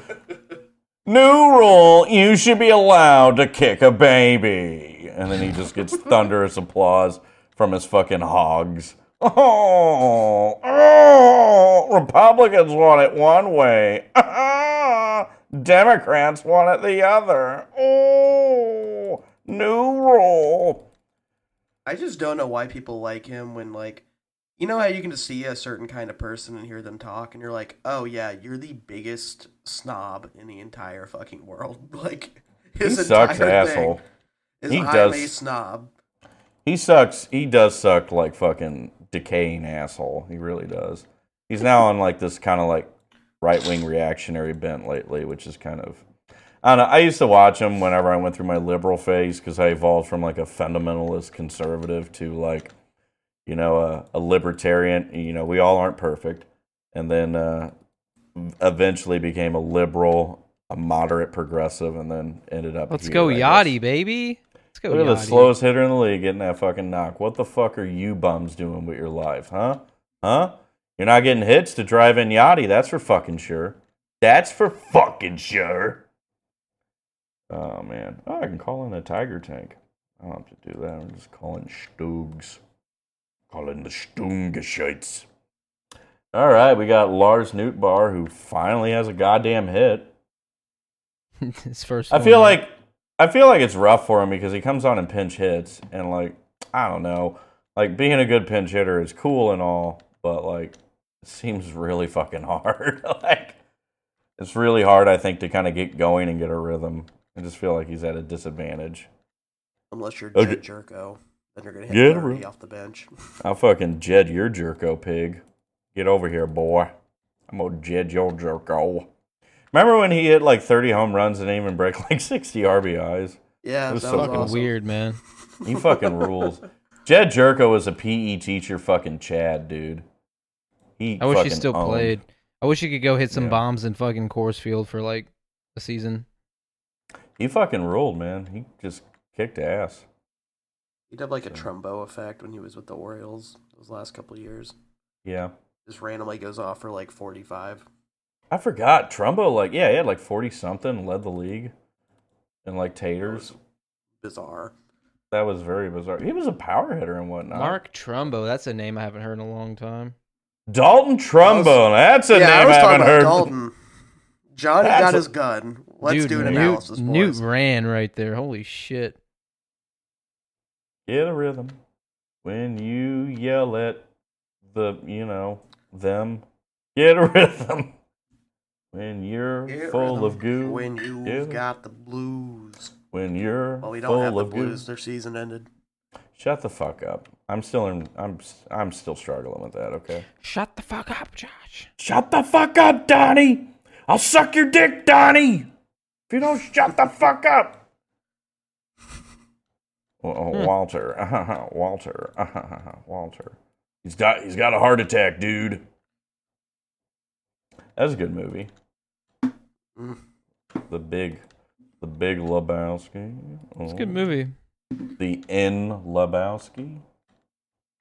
New rule: you should be allowed to kick a baby. And then he just gets thunderous applause from his fucking hogs. Oh, oh, Republicans want it one way. Democrats want it the other. Oh, new rule. I just don't know why people like him when like you know how you can just see a certain kind of person and hear them talk and you're like, "Oh yeah, you're the biggest snob in the entire fucking world." Like He his sucks, entire asshole. He does. a snob. He sucks. He does suck like fucking decaying asshole. He really does. He's now on like this kind of like right wing reactionary bent lately, which is kind of. I don't know. I used to watch him whenever I went through my liberal phase because I evolved from like a fundamentalist conservative to like, you know, a, a libertarian. You know, we all aren't perfect, and then uh, eventually became a liberal, a moderate progressive, and then ended up. Let's here, go. Yadi, baby. Let's go, Look at the Yadi. slowest hitter in the league getting that fucking knock. What the fuck are you bums doing with your life, huh? Huh? You're not getting hits to drive in Yadi, that's for fucking sure. That's for fucking sure. Oh man. Oh, I can call in a tiger tank. I don't have to do that. I'm just calling Stugs. Calling the Stungeschites. All right, we got Lars Nootbaar, who finally has a goddamn hit. His first. I feel like I feel like it's rough for him because he comes on and pinch hits and like I don't know, like being a good pinch hitter is cool and all, but like it seems really fucking hard. like it's really hard, I think, to kind of get going and get a rhythm. I just feel like he's at a disadvantage. Unless you're Okay. Jedd Gyorko, then you're gonna hit 30 off the bench. I'll fucking Jed your jerko pig. Get over here, boy. I'm gonna Jed your jerko. Remember when he hit like 30 home runs and didn't even break like 60 RBIs? Yeah, It was that so was fucking awesome. weird, man. He fucking rules. Jedd Gyorko was a PE teacher, fucking Chad, dude. He I wish he fucking still owned. played. I wish he could go hit some Yeah. bombs in fucking Coors Field for like a season. He fucking ruled, man. He just kicked ass. He'd have like a Trumbo effect when he was with the Orioles those last couple of years. Yeah. Just randomly goes off for like 45. I forgot. Trumbo, like, yeah, he had like 40 something, led the league. And like taters. bizarre. That was very bizarre. He was a power hitter and whatnot. Mark Trumbo, that's a name I haven't heard in a long time. Dalton Trumbo. That's a yeah, I name was I, haven't about heard. Dalton. Johnny That's got a- his gun. Let's Dude, do an Newt, analysis, Newt boys. ran right there. Holy shit. Get a rhythm. When you yell at the, you know, them, get a rhythm. When you're Get full of goo. When you've Yeah. got the blues. When you're Well, we don't full have the of goo. blues. Their season ended. Shut the fuck up. I'm still in. I'm. I'm still struggling with that. Okay. Shut the fuck up, Josh. Shut the fuck up, Donnie. I'll suck your dick, Donnie. If you don't shut the fuck up. Wa- oh, hmm. Walter. Walter. Walter. He's got. He's got a heart attack, dude. That's a good movie. Mm. The big. The Big Lebowski. It's a good Oh. movie. The N Lebowski.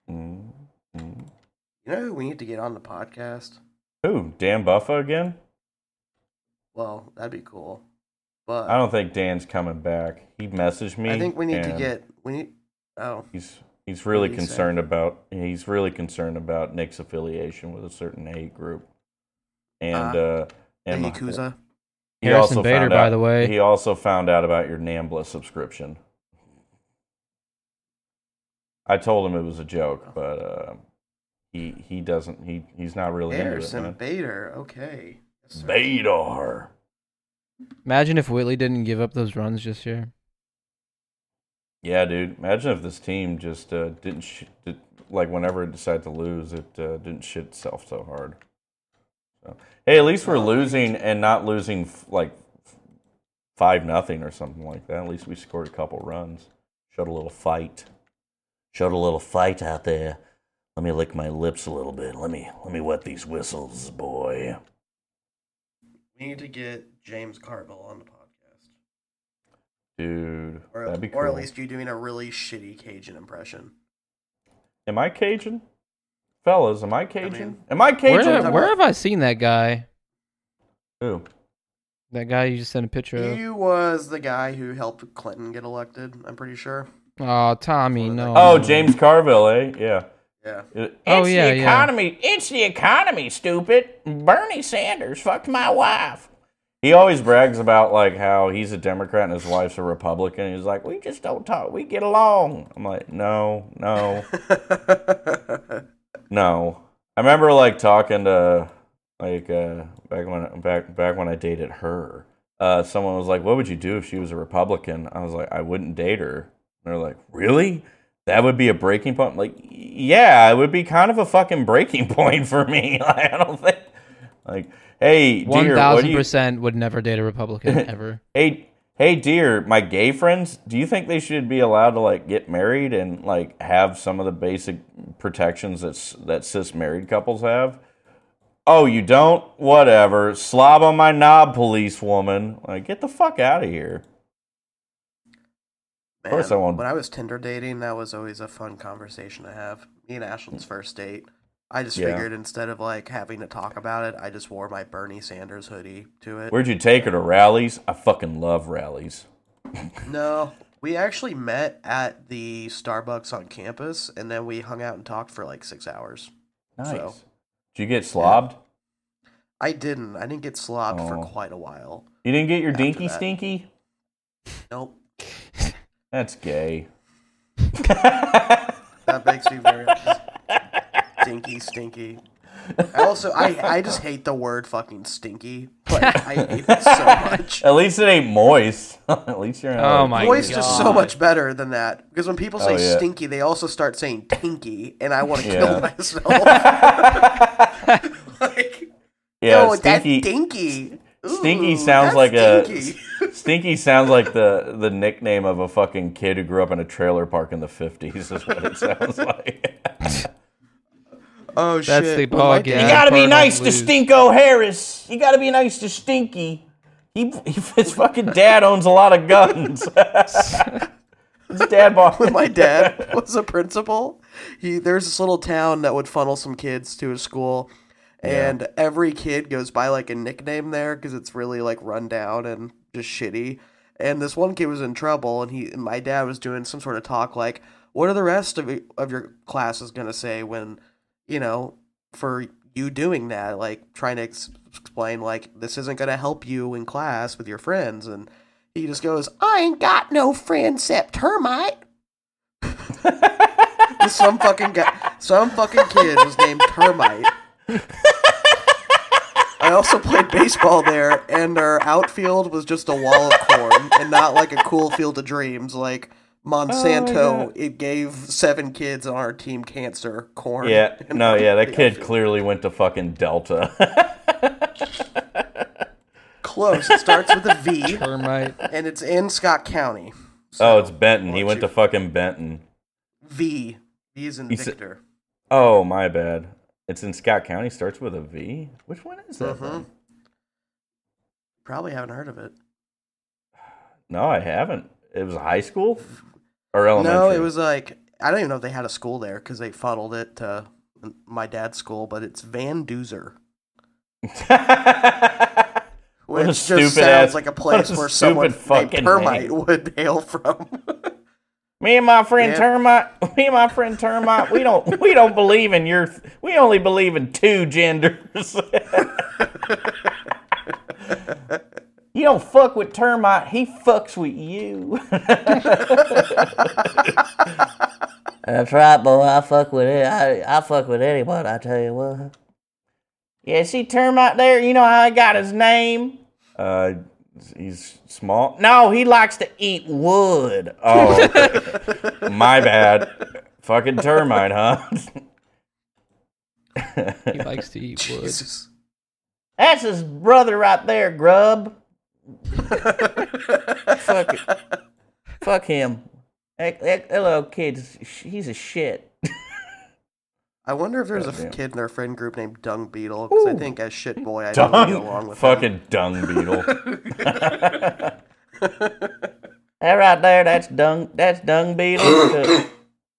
Mm, mm. You know who we need to get on the podcast? Who? Dan Buffa again? Well, that'd be cool. But I don't think Dan's coming back. He messaged me. I think we need to get we need. Oh, He's he's really did he concerned about he's really concerned about Nick's affiliation with a certain hate group, and uh, the and Yakuza. he Harrison also Bader, found by out- the way. he also found out about your Nambla subscription. I told him it was a joke, but uh, he he doesn't he he's not really into it, Harrison man. Bader. Okay. Yes. Bader. Imagine if Whitley didn't give up those runs just year. Yeah, dude. Imagine if this team just uh, didn't sh- did, like whenever it decided to lose, it uh, didn't shit itself so hard. Hey, at least we're oh, losing and not losing like five nothing or something like that. At least we scored a couple runs, showed a little fight, showed a little fight out there. Let me lick my lips a little bit. Let me let me wet these whistles, boy. We need to get James Carville on the podcast, Dude, or, that'd be cool. or at least you doing a really shitty Cajun impression. Am I Cajun? Fellas, am I Cajun? am I Cajun? Where, where have I seen that guy? Who? That guy you just sent a picture of. He was the guy who helped Clinton get elected. I'm pretty sure. Oh, Tommy, no. Oh, James Carville, eh? Yeah. Yeah. It- Oh, it's yeah, the yeah. economy. It's the economy, stupid. Bernie Sanders fucked my wife. He always brags about like how he's a Democrat and his wife's a Republican. He's like, we just don't talk. We get along. I'm like, no, no, no. I remember like talking to like uh, back when back back when I dated her. Uh, someone was like, "What would you do if she was a Republican?" I was like, "I wouldn't date her." They're like, "Really? That would be a breaking point?" Like, yeah, it would be kind of a fucking breaking point for me. Like, I don't think like, hey, dear, one thousand percent would never date a Republican ever. Hey, hey, dear, my gay friends, do you think they should be allowed to like get married and like have some of the basic protections that that cis married couples have? Oh, you don't? Whatever. Slob on my knob, police woman. Like, get the fuck out of here. Man, course I won't- When I was Tinder dating, that was always a fun conversation to have. Me and Ashland's mm. first date. I just Yeah. figured instead of like having to talk about it, I just wore my Bernie Sanders hoodie to it. Where'd you take her to rallies? I fucking love rallies. No, we actually met at the Starbucks on campus, and then we hung out and talked for like six hours. Nice. So- Did you get slobbed? I didn't. I didn't get slobbed for Oh. quite a while. You didn't get your dinky that. stinky? Nope. That's gay. That makes me very stinky, stinky. I also, I, I just hate the word fucking stinky. Like, I hate it so much. At least it ain't moist. At least you're not. Oh my Voice just so much better than that. Because when people say Oh, yeah. stinky, they also start saying tinky, and I want to Yeah. kill myself. like, Yeah, no, that's stinky. dinky. Stinky Ooh, sounds that's like a stinky. Stinky sounds like the the nickname of a fucking kid who grew up in a trailer park in the fifties. Is what it sounds like. Oh That's shit! the When my bug, dad- yeah. You gotta be nice to. Stinko Harris. You gotta be nice to Stinky. he, he his fucking dad owns a lot of guns. his dad bought. when my dad was a principal, he there's this little town that would funnel some kids to his school, and every kid goes by like a nickname there because it's really like run down and just shitty. And this one kid was in trouble, and he and my dad was doing some sort of talk like, "What are the rest of of your classes gonna say when, you know, for you doing that? Like trying to ex- explain like this isn't gonna help you in class with your friends." And he just goes, "I ain't got no friends except termite." Some fucking guy, some fucking kid was named Termite. I also played baseball there, and our outfield was just a wall of corn, and not like a cool field of dreams like Monsanto. it gave seven kids on our team cancer corn. Yeah, no, yeah, that kid outfield. clearly went to fucking Delta. Close. It starts with a V, Termite. and it's in Scott County. oh, it's Benton. He went let to fucking Benton. V. V is in He said- Victor. Oh, my bad. It's in Scott County. Starts with a V. Which one is that? Mhm. Probably haven't heard of it. No, I haven't. It was high school or elementary. No, it was like I don't even know if they had a school there because they funneled it to my dad's school, but it's Vanduser, which just sounds ass- like a place a where someone named fucking termite name. would hail from. Me and my friend Yeah. Termite, me and my friend Termite, we don't we don't believe in your we only believe in two genders. you don't fuck with Termite, he fucks with you. That's right, boy. I fuck with it. I, I fuck with anyone. I tell you what. yeah, see Termite there, you know how I got his name? Uh, he's small. No, he likes to eat wood. Oh, my bad. Fucking termite, huh? He likes to eat wood. Jesus. That's his brother right there, Grub. Fuck it. Fuck him. That, that, that little kid's he's a shit. I wonder if there's a Goddamn. f- kid in our friend group named Dung Beetle because I think as shit boy I don't dung, get along with fucking dung beetle. That right there, that's dung. That's dung beetle.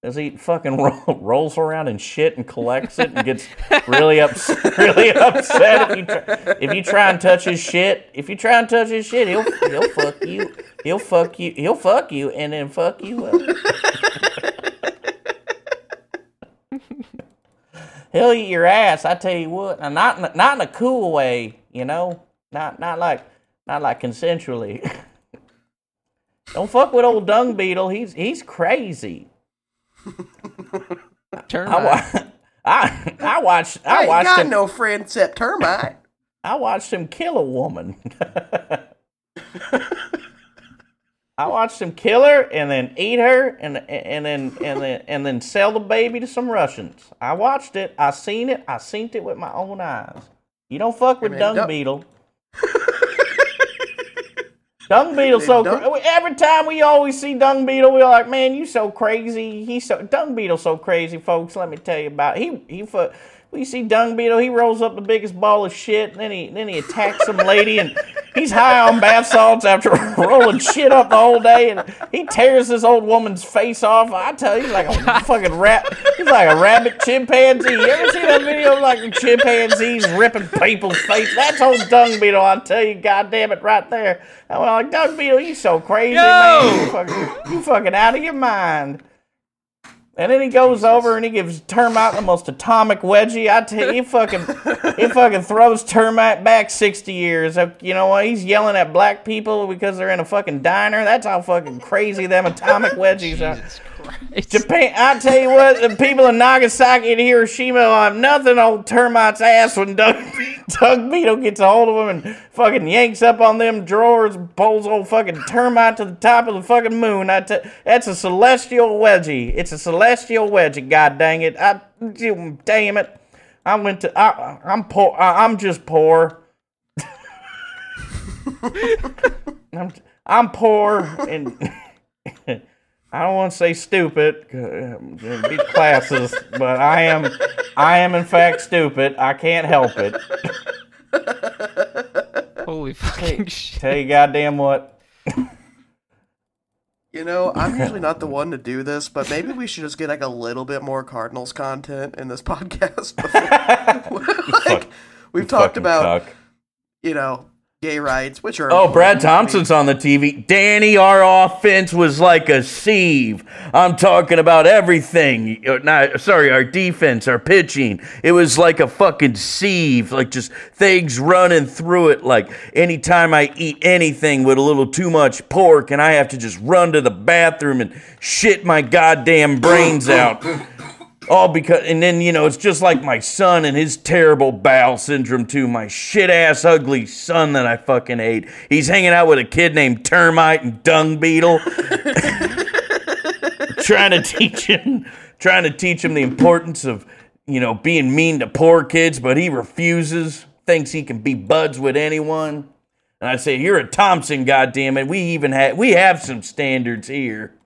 Does he fucking roll, rolls around and shit and collects it and gets really upset, really upset if you try, if you try and touch his shit. If you try and touch his shit, he'll he'll fuck you. He'll fuck you. He'll fuck you and then fuck you up. he'll eat your ass. I tell you what, not not in a cool way, you know, not not like not like consensually. Don't fuck with old dung beetle. He's he's crazy. Turn I, wa- I I watched I I ain't watched got him no friend except termite. I watched him kill a woman. I watched him kill her and then eat her and and then and then and then sell the baby to some Russians. I watched it. I seen it. I seen it with my own eyes. You don't fuck with man, dung dung- beetle. dung beetle so Dung- every time we always see dung beetle, we're like, man, you so crazy. He's so dung beetle so crazy, folks. Let me tell you about it. he he. Fu- we see dung beetle. He rolls up the biggest ball of shit, and then he then he attacks some lady, and he's high on bath salts after rolling shit up the whole day, and he tears this old woman's face off. I tell you, he's like a fucking rat. He's like a rabbit chimpanzee. You ever see that video of like the chimpanzees ripping people's face? That's old dung beetle. I tell you, goddamn it, right there. I went like, dung beetle, you so crazy, man. You fucking, you fucking out of your mind. And then he goes over and he gives Termite the most atomic wedgie. I tell you, he fucking, he fucking throws Termite back 60 years. Uh, You know what? He's yelling at black people because they're in a fucking diner. That's how fucking crazy them atomic wedgies are. Jesus Christ. Japan, I tell you what, the people in Nagasaki and Hiroshima will have nothing on Termite's ass when Doug, Doug Beetle gets a hold of them and fucking yanks up on them drawers and pulls old fucking Termite to the top of the fucking moon. I t- that's a celestial wedgie. It's a celestial wedgie, god dang it. I, damn it. I went to, I, I'm poor, I, I'm just poor. I'm, I'm poor and I don't want to say stupid, uh, be classes, but I am, I am in fact stupid. I can't help it. Holy fucking shit. Tell you goddamn what. You know, I'm usually not the one to do this, but maybe we should just get like a little bit more Cardinals content in this podcast. like, we've talked about, cuck. you know, gay rights, which are Oh, Brad important. I mean, Thompson's on the TV. Danny, our offense was like a sieve. I'm talking about everything. Uh, Not, sorry, our defense, our pitching. It was like a fucking sieve, like just things running through it. Like anytime I eat anything with a little too much pork and I have to just run to the bathroom and shit my goddamn brains out. All because, and then, you know, it's just like my son and his terrible bowel syndrome, too. My shit ass, ugly son that I fucking hate. He's hanging out with a kid named Termite and Dung Beetle. trying to teach him, trying to teach him the importance of, you know, being mean to poor kids, but he refuses, thinks he can be buds with anyone. And I say, You're a Thompson, goddamn it We even have, we have some standards here.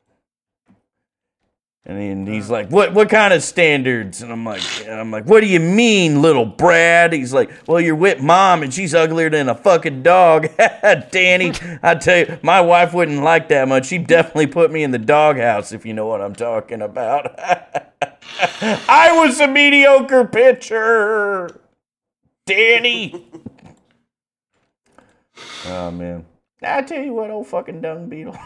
And uh-huh. he's like, "What? What kind of standards?" And I'm like, and "I'm like, what do you mean, little Brad?" He's like, "Well, you're with mom, and she's uglier than a fucking dog." Danny, I tell you, my wife wouldn't like that much. She'd definitely put me in the doghouse if you know what I'm talking about. I was a mediocre pitcher, Danny. oh man, I tell you what, old fucking dung beetle.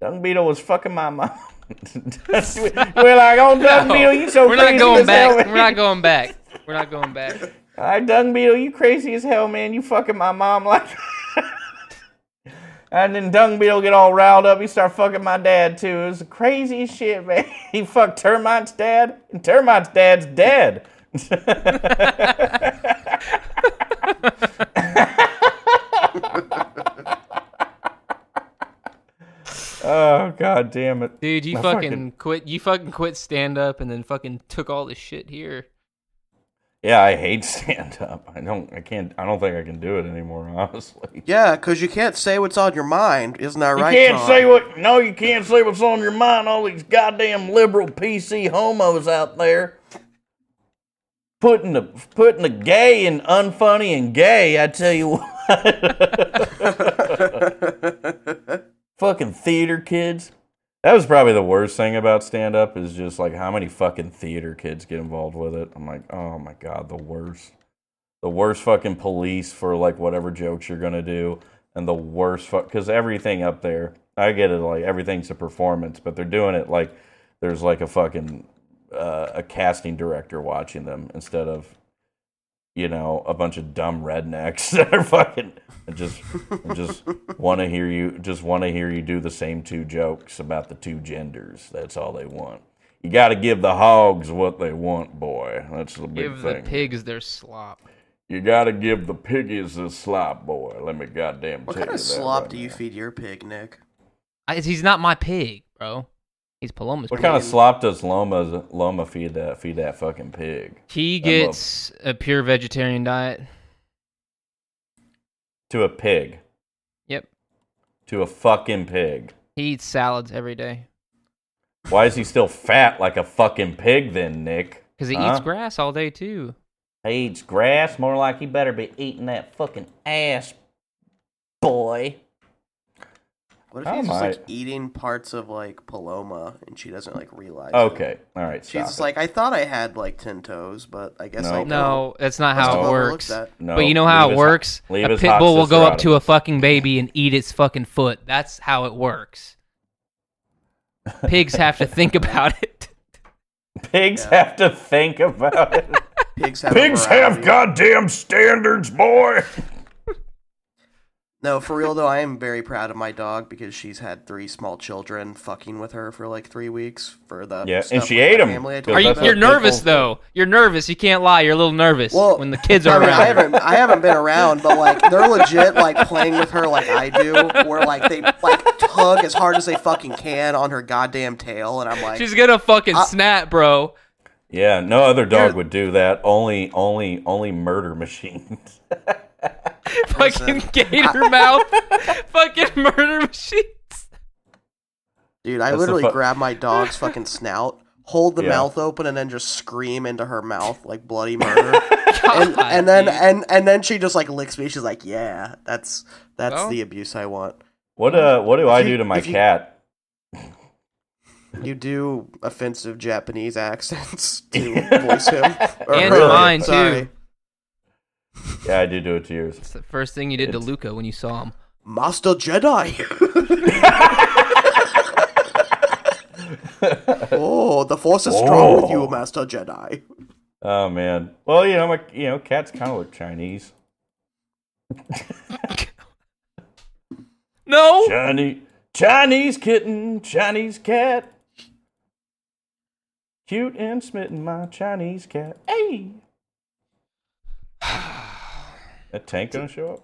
Dung Beetle was fucking my mom. We're like, oh, Dung No, Beetle, you so We're crazy not going as hell, back. man. We're not going back. We're not going back. All right, Dung Beetle, you crazy as hell, man. You fucking my mom like. and then Dung Beetle get all riled up. He start fucking my dad too. It was the craziest shit, man. He fucked Termite's dad, and Termite's dad's dead. oh god damn it, Dude, you fucking, fucking- quit. You fucking quit stand up and then fucking took all this shit here. Yeah, I hate stand up. I don't. I can't. I don't think I can do it anymore. Honestly. Yeah, because you can't say what's on your mind, isn't that right? You right? can't Tom? say what. No, you can't say what's on your mind. All these goddamn liberal PC homos out there putting the putting the gay and unfunny and gay. I tell you what, fucking theater kids. That was probably the worst thing about stand up is just like how many fucking theater kids get involved with it. I'm like, oh my god, the worst. The worst fucking police for like whatever jokes you're gonna do, and the worst fuck because everything up there. I get it, like everything's a performance, but they're doing it like there's like a fucking uh, a casting director watching them instead of you know a bunch of dumb rednecks that are fucking just just want to hear you just want to hear you do the same two jokes about the two genders. That's all they want. You got to give the hogs what they want, boy. That's the big Give the pigs their slop. You got to give the piggies the slop, boy. Let me goddamn What tell kind of slop right do you now. feed your pig, Nick? I, he's not my pig, bro. He's Paloma's What pig. kind of slop does Loma Loma feed that feed that fucking pig? He gets a pure vegetarian diet. To a pig. Yep. To a fucking pig. He eats salads every day Why is he still fat like a fucking pig then, Nick? because he Huh? eats grass all day too. He eats grass more like he better be eating that fucking ass, boy. What if I he's just like eating parts of like Paloma and she doesn't like realize? it? Okay. All right. She's Stop just like, I thought I had like ten toes, but I guess No. I don't. No, that's not how all it works. No, but you know how leave it works? His, a pit bull will go up to a fucking baby and eat its fucking foot. That's how it works. Pigs have to think about it. Pigs have to think about it. Pigs have. Pigs have goddamn standards, boy. No, for real though, I am very proud of my dog because she's had three small children fucking with her for like three weeks for the Yeah, and she ate them. family I told Are you you? that's about. You're nervous pickles- though. You're nervous. You can't lie. You're a little nervous Well, when the kids are I, mean, around. I haven't I haven't been around, but like they're legit like playing with her like I do, where like they like tug as hard as they fucking can on her goddamn tail, and I'm like, She's gonna fucking snap, bro. Yeah, no other dog You're- would do that. Only, only, only murder machines. fucking gator mouth. fucking murder machines. dude, I That's literally fu- grab my dog's fucking snout, hold the Yeah. mouth open, and then just scream into her mouth like bloody murder. and, and then and and then she just like licks me. She's like, "Yeah, that's that's Well. the abuse I want." What uh, what do I you- do to my if you- cat? You do offensive Japanese accents to voice him, or And her, mine, sorry. too. Yeah, I did do it to yours. It's the first thing you did to It's- Luca when you saw him. Master Jedi. oh, the Force is strong with you, Oh. Master Jedi. Oh man. Well, you know, my you know, cats kind of look Chinese. No. Chinese, Chinese kitten, Chinese cat. Cute and smitten, my Chinese cat. Hey. That tank gonna show up?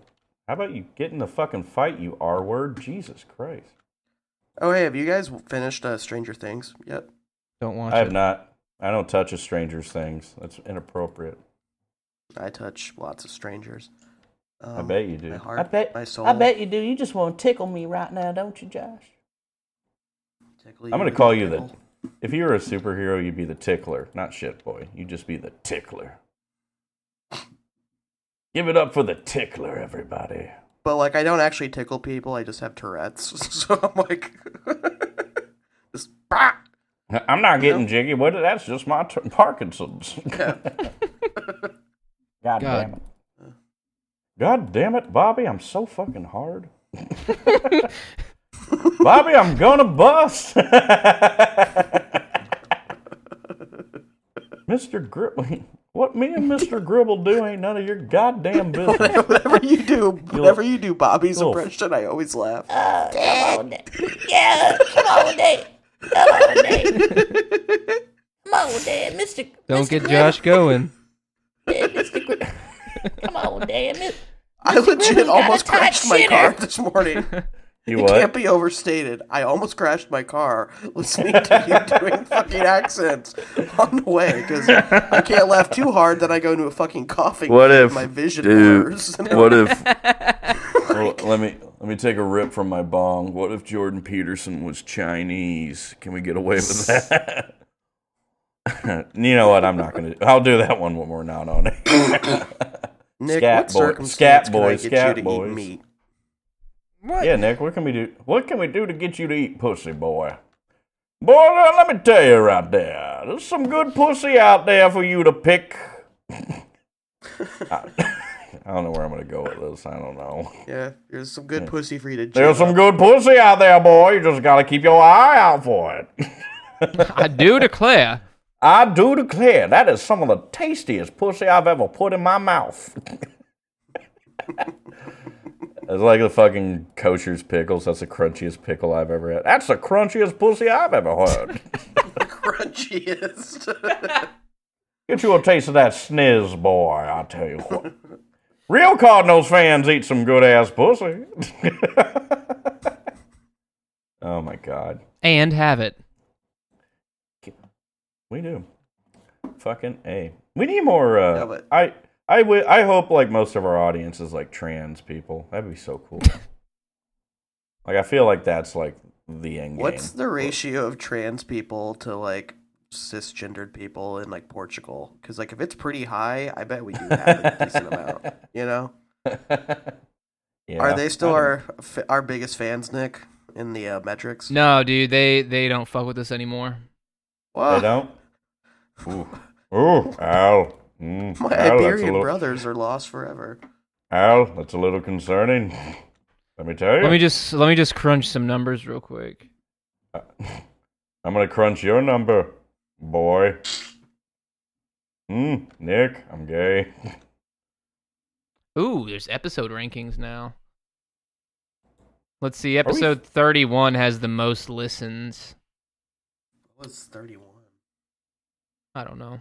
How about you get in the fucking fight, you R word? Jesus Christ. Oh, hey, have you guys finished uh, Stranger Things yet? Don't watch I have it. not. I don't touch a stranger's things. That's inappropriate. I touch lots of strangers. I Um, bet you do. My heart, I bet. my soul. I bet you do. You just want to tickle me right now, don't you, Josh? tickle I'm gonna call my you the. If you were a superhero, you'd be the tickler, not shit boy. You'd just be the tickler. Give it up for the tickler, everybody. But like, I don't actually tickle people. I just have Tourette's, so I'm like, just bah! I'm not getting jiggy with it. That's just my t- Parkinson's. Yeah. God, God. damn it. God damn it, Bobby! I'm so fucking hard. Bobby, I'm gonna bust. Mr. Gribble, what me and Mr. Gribble do ain't none of your goddamn business. whatever you do, whatever you do, Bobby's You'll- impression, I always laugh. Uh, come on, Dad. Yeah, come on, Dad. Come on, Dad. Come on, Dad. Mr. Don't Mr. get Gribble. Josh going. Dad, Mr. Gribble. Come on, Dad. Mis- I legit Gribble's almost crashed my shitter. car this morning. You It can't be overstated. I almost crashed my car listening to you doing fucking accents on the way because I can't laugh too hard. Then I go into a fucking coughing. What if, my vision dude, blurs? What if? well, let me let me take a rip from my bong. What if Jordan Peterson was Chinese? Can we get away with that? you know what? I'm not gonna. I'll do that one when we're not on it. Nick, Scat what boy- circumstance scat can I get scat you to boys. eat meat? What? yeah, Nick. What can we do? What can we do to get you to eat pussy, boy? Boy, now let me tell you right there, there's some good pussy out there for you to pick. I, I don't know where I'm gonna go with this. I don't know. Yeah, there's some good pussy for you to. There's chew some up. good pussy out there, boy. You just gotta keep your eye out for it. I do declare. I do declare that is some of the tastiest pussy I've ever put in my mouth. It's like the fucking kosher's pickles. That's the crunchiest pickle I've ever had. That's the crunchiest pussy I've ever had. crunchiest. Get you a taste of that sniz, boy. I tell you what. Real Cardinals fans eat some good ass pussy. oh my god, And have it. we do. Fucking a. We need more. Uh, Yeah, but- I I wi- I hope like most of our audience is like trans people. That'd be so cool. like I feel like that's like the end game. What's the ratio of trans people to like cisgendered people in like Portugal? Because like if it's pretty high, I bet we do have a decent amount. You know, Yeah, are they still our f- our biggest fans, Nick, in the uh, metrics? No, dude, they they don't fuck with us anymore. Well, They don't. Ooh, ooh, Al. Mm, my Al, Iberian little- brothers are lost forever. Al, that's a little concerning. Let me tell you. Let me just let me just crunch some numbers real quick. I'm gonna crunch your number, boy. Hmm, Nick, I'm gay. Ooh, there's episode rankings now. Let's see. we- Episode 31 has the most listens. What was thirty one? I don't know.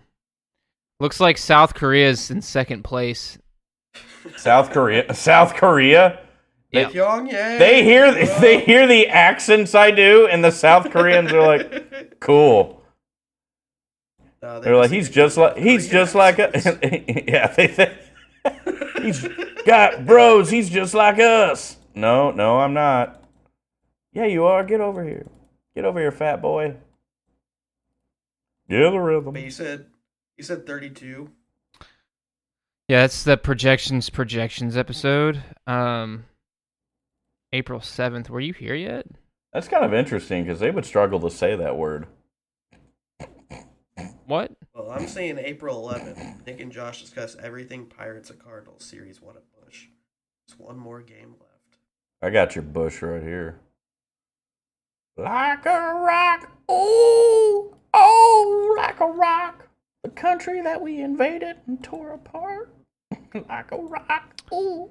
Looks like South Korea's in second place. South Korea. South Korea. Yeah. Pyongyang. They hear they hear the accents I do, and the South Koreans are like, "Cool." No, They're like, "He's just like he's just like a yeah." They think he's got bros. He's just like us. No, no, I'm not. Yeah, you are. Get over here. Get over here, fat boy. Get the rhythm. But you said you said thirty two. Yeah, that's the projections projections episode. Um April 7th. Were you here yet? That's kind of interesting because they would struggle to say that word. What? Well, I'm saying April 11th. Nick and Josh discuss everything Pirates and Cardinals series one at Busch. There's one more game left. I got your bush right here. Like a rock, ooh, oh, like a rock. The country that we invaded and tore apart. like a rock, ooh.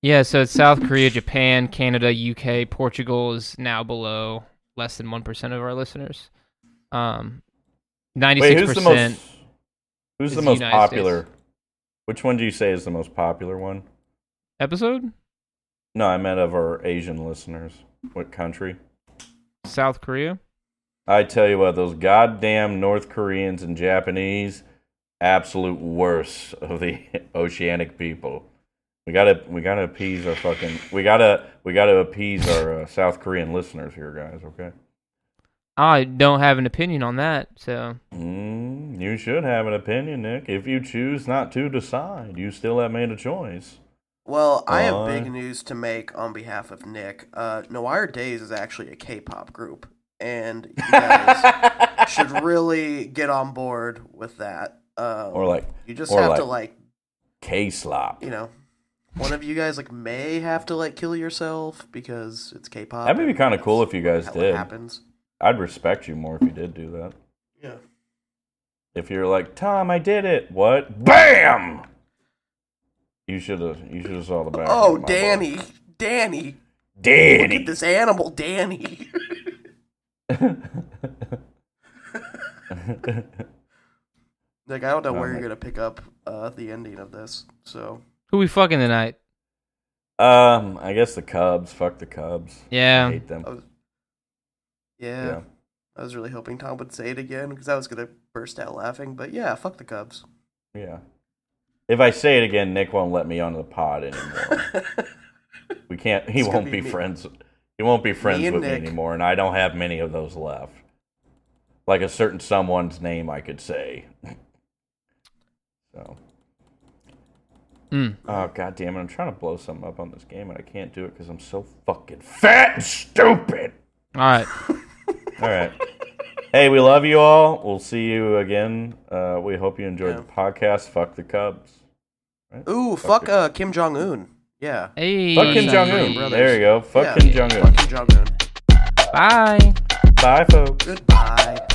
Yeah, so it's South Korea, Japan, Canada, UK, Portugal is now below less than 1% of our listeners. Um 96% Wait, who's the most? Who's is the the most popular? States. Which one do you say is the most popular one? episode? No, I meant of our Asian listeners. What country? South Korea? I tell you what, those goddamn North Koreans and Japanese, absolute worst of the oceanic people. We gotta, we gotta appease our fucking, we gotta, we gotta appease our uh, South Korean listeners here, guys. Okay. I don't have an opinion on that, so Mm, you should have an opinion, Nick. If you choose not to decide, you still have made a choice. Well, I have big news to make on behalf of Nick. Uh, Noir Days is actually a K-pop group, and you guys should really get on board with that. Um, Or like you just have to like- like, K slop. you know, one of you guys like may have to like kill yourself because it's K-pop. That would be kind of cool if you guys did. Happens. I'd respect you more if you did do that. Yeah. If you're like, Tom, I did it. What? Bam! You should have. You should have saw the back. Oh, Danny, Danny, ball. look at this animal, Danny. Like I don't know where you're gonna pick up uh, the ending of this. So who we fucking tonight? um, I guess the Cubs. Fuck the Cubs. I Yeah. hate them. I was, yeah, Yeah. I was really hoping Tom would say it again because I was gonna burst out laughing. But yeah, fuck the Cubs. Yeah. If I say it again, Nick won't let me onto the pod anymore. we can't. He It's won't be, be me- friends. He won't be friends and with me anymore, and I don't have many of those left. Like a certain someone's name I could say. so. Mm. Oh god damn it! I'm trying to blow something up on this game and I can't do it because I'm so fucking fat and stupid. All right. All right, Hey, we love you all. We'll see you again. Uh, we hope you enjoyed Yeah. the podcast. Fuck the Cubs. Ooh, Fuck fuck uh, Kim Jong Un. Yeah. Hey. Fuck Kim Sounds Jong Un. brothers. There you go. Fuck Yeah. Kim Jong Un. Fuck Kim Jong Un. Bye. Bye, folks. Goodbye.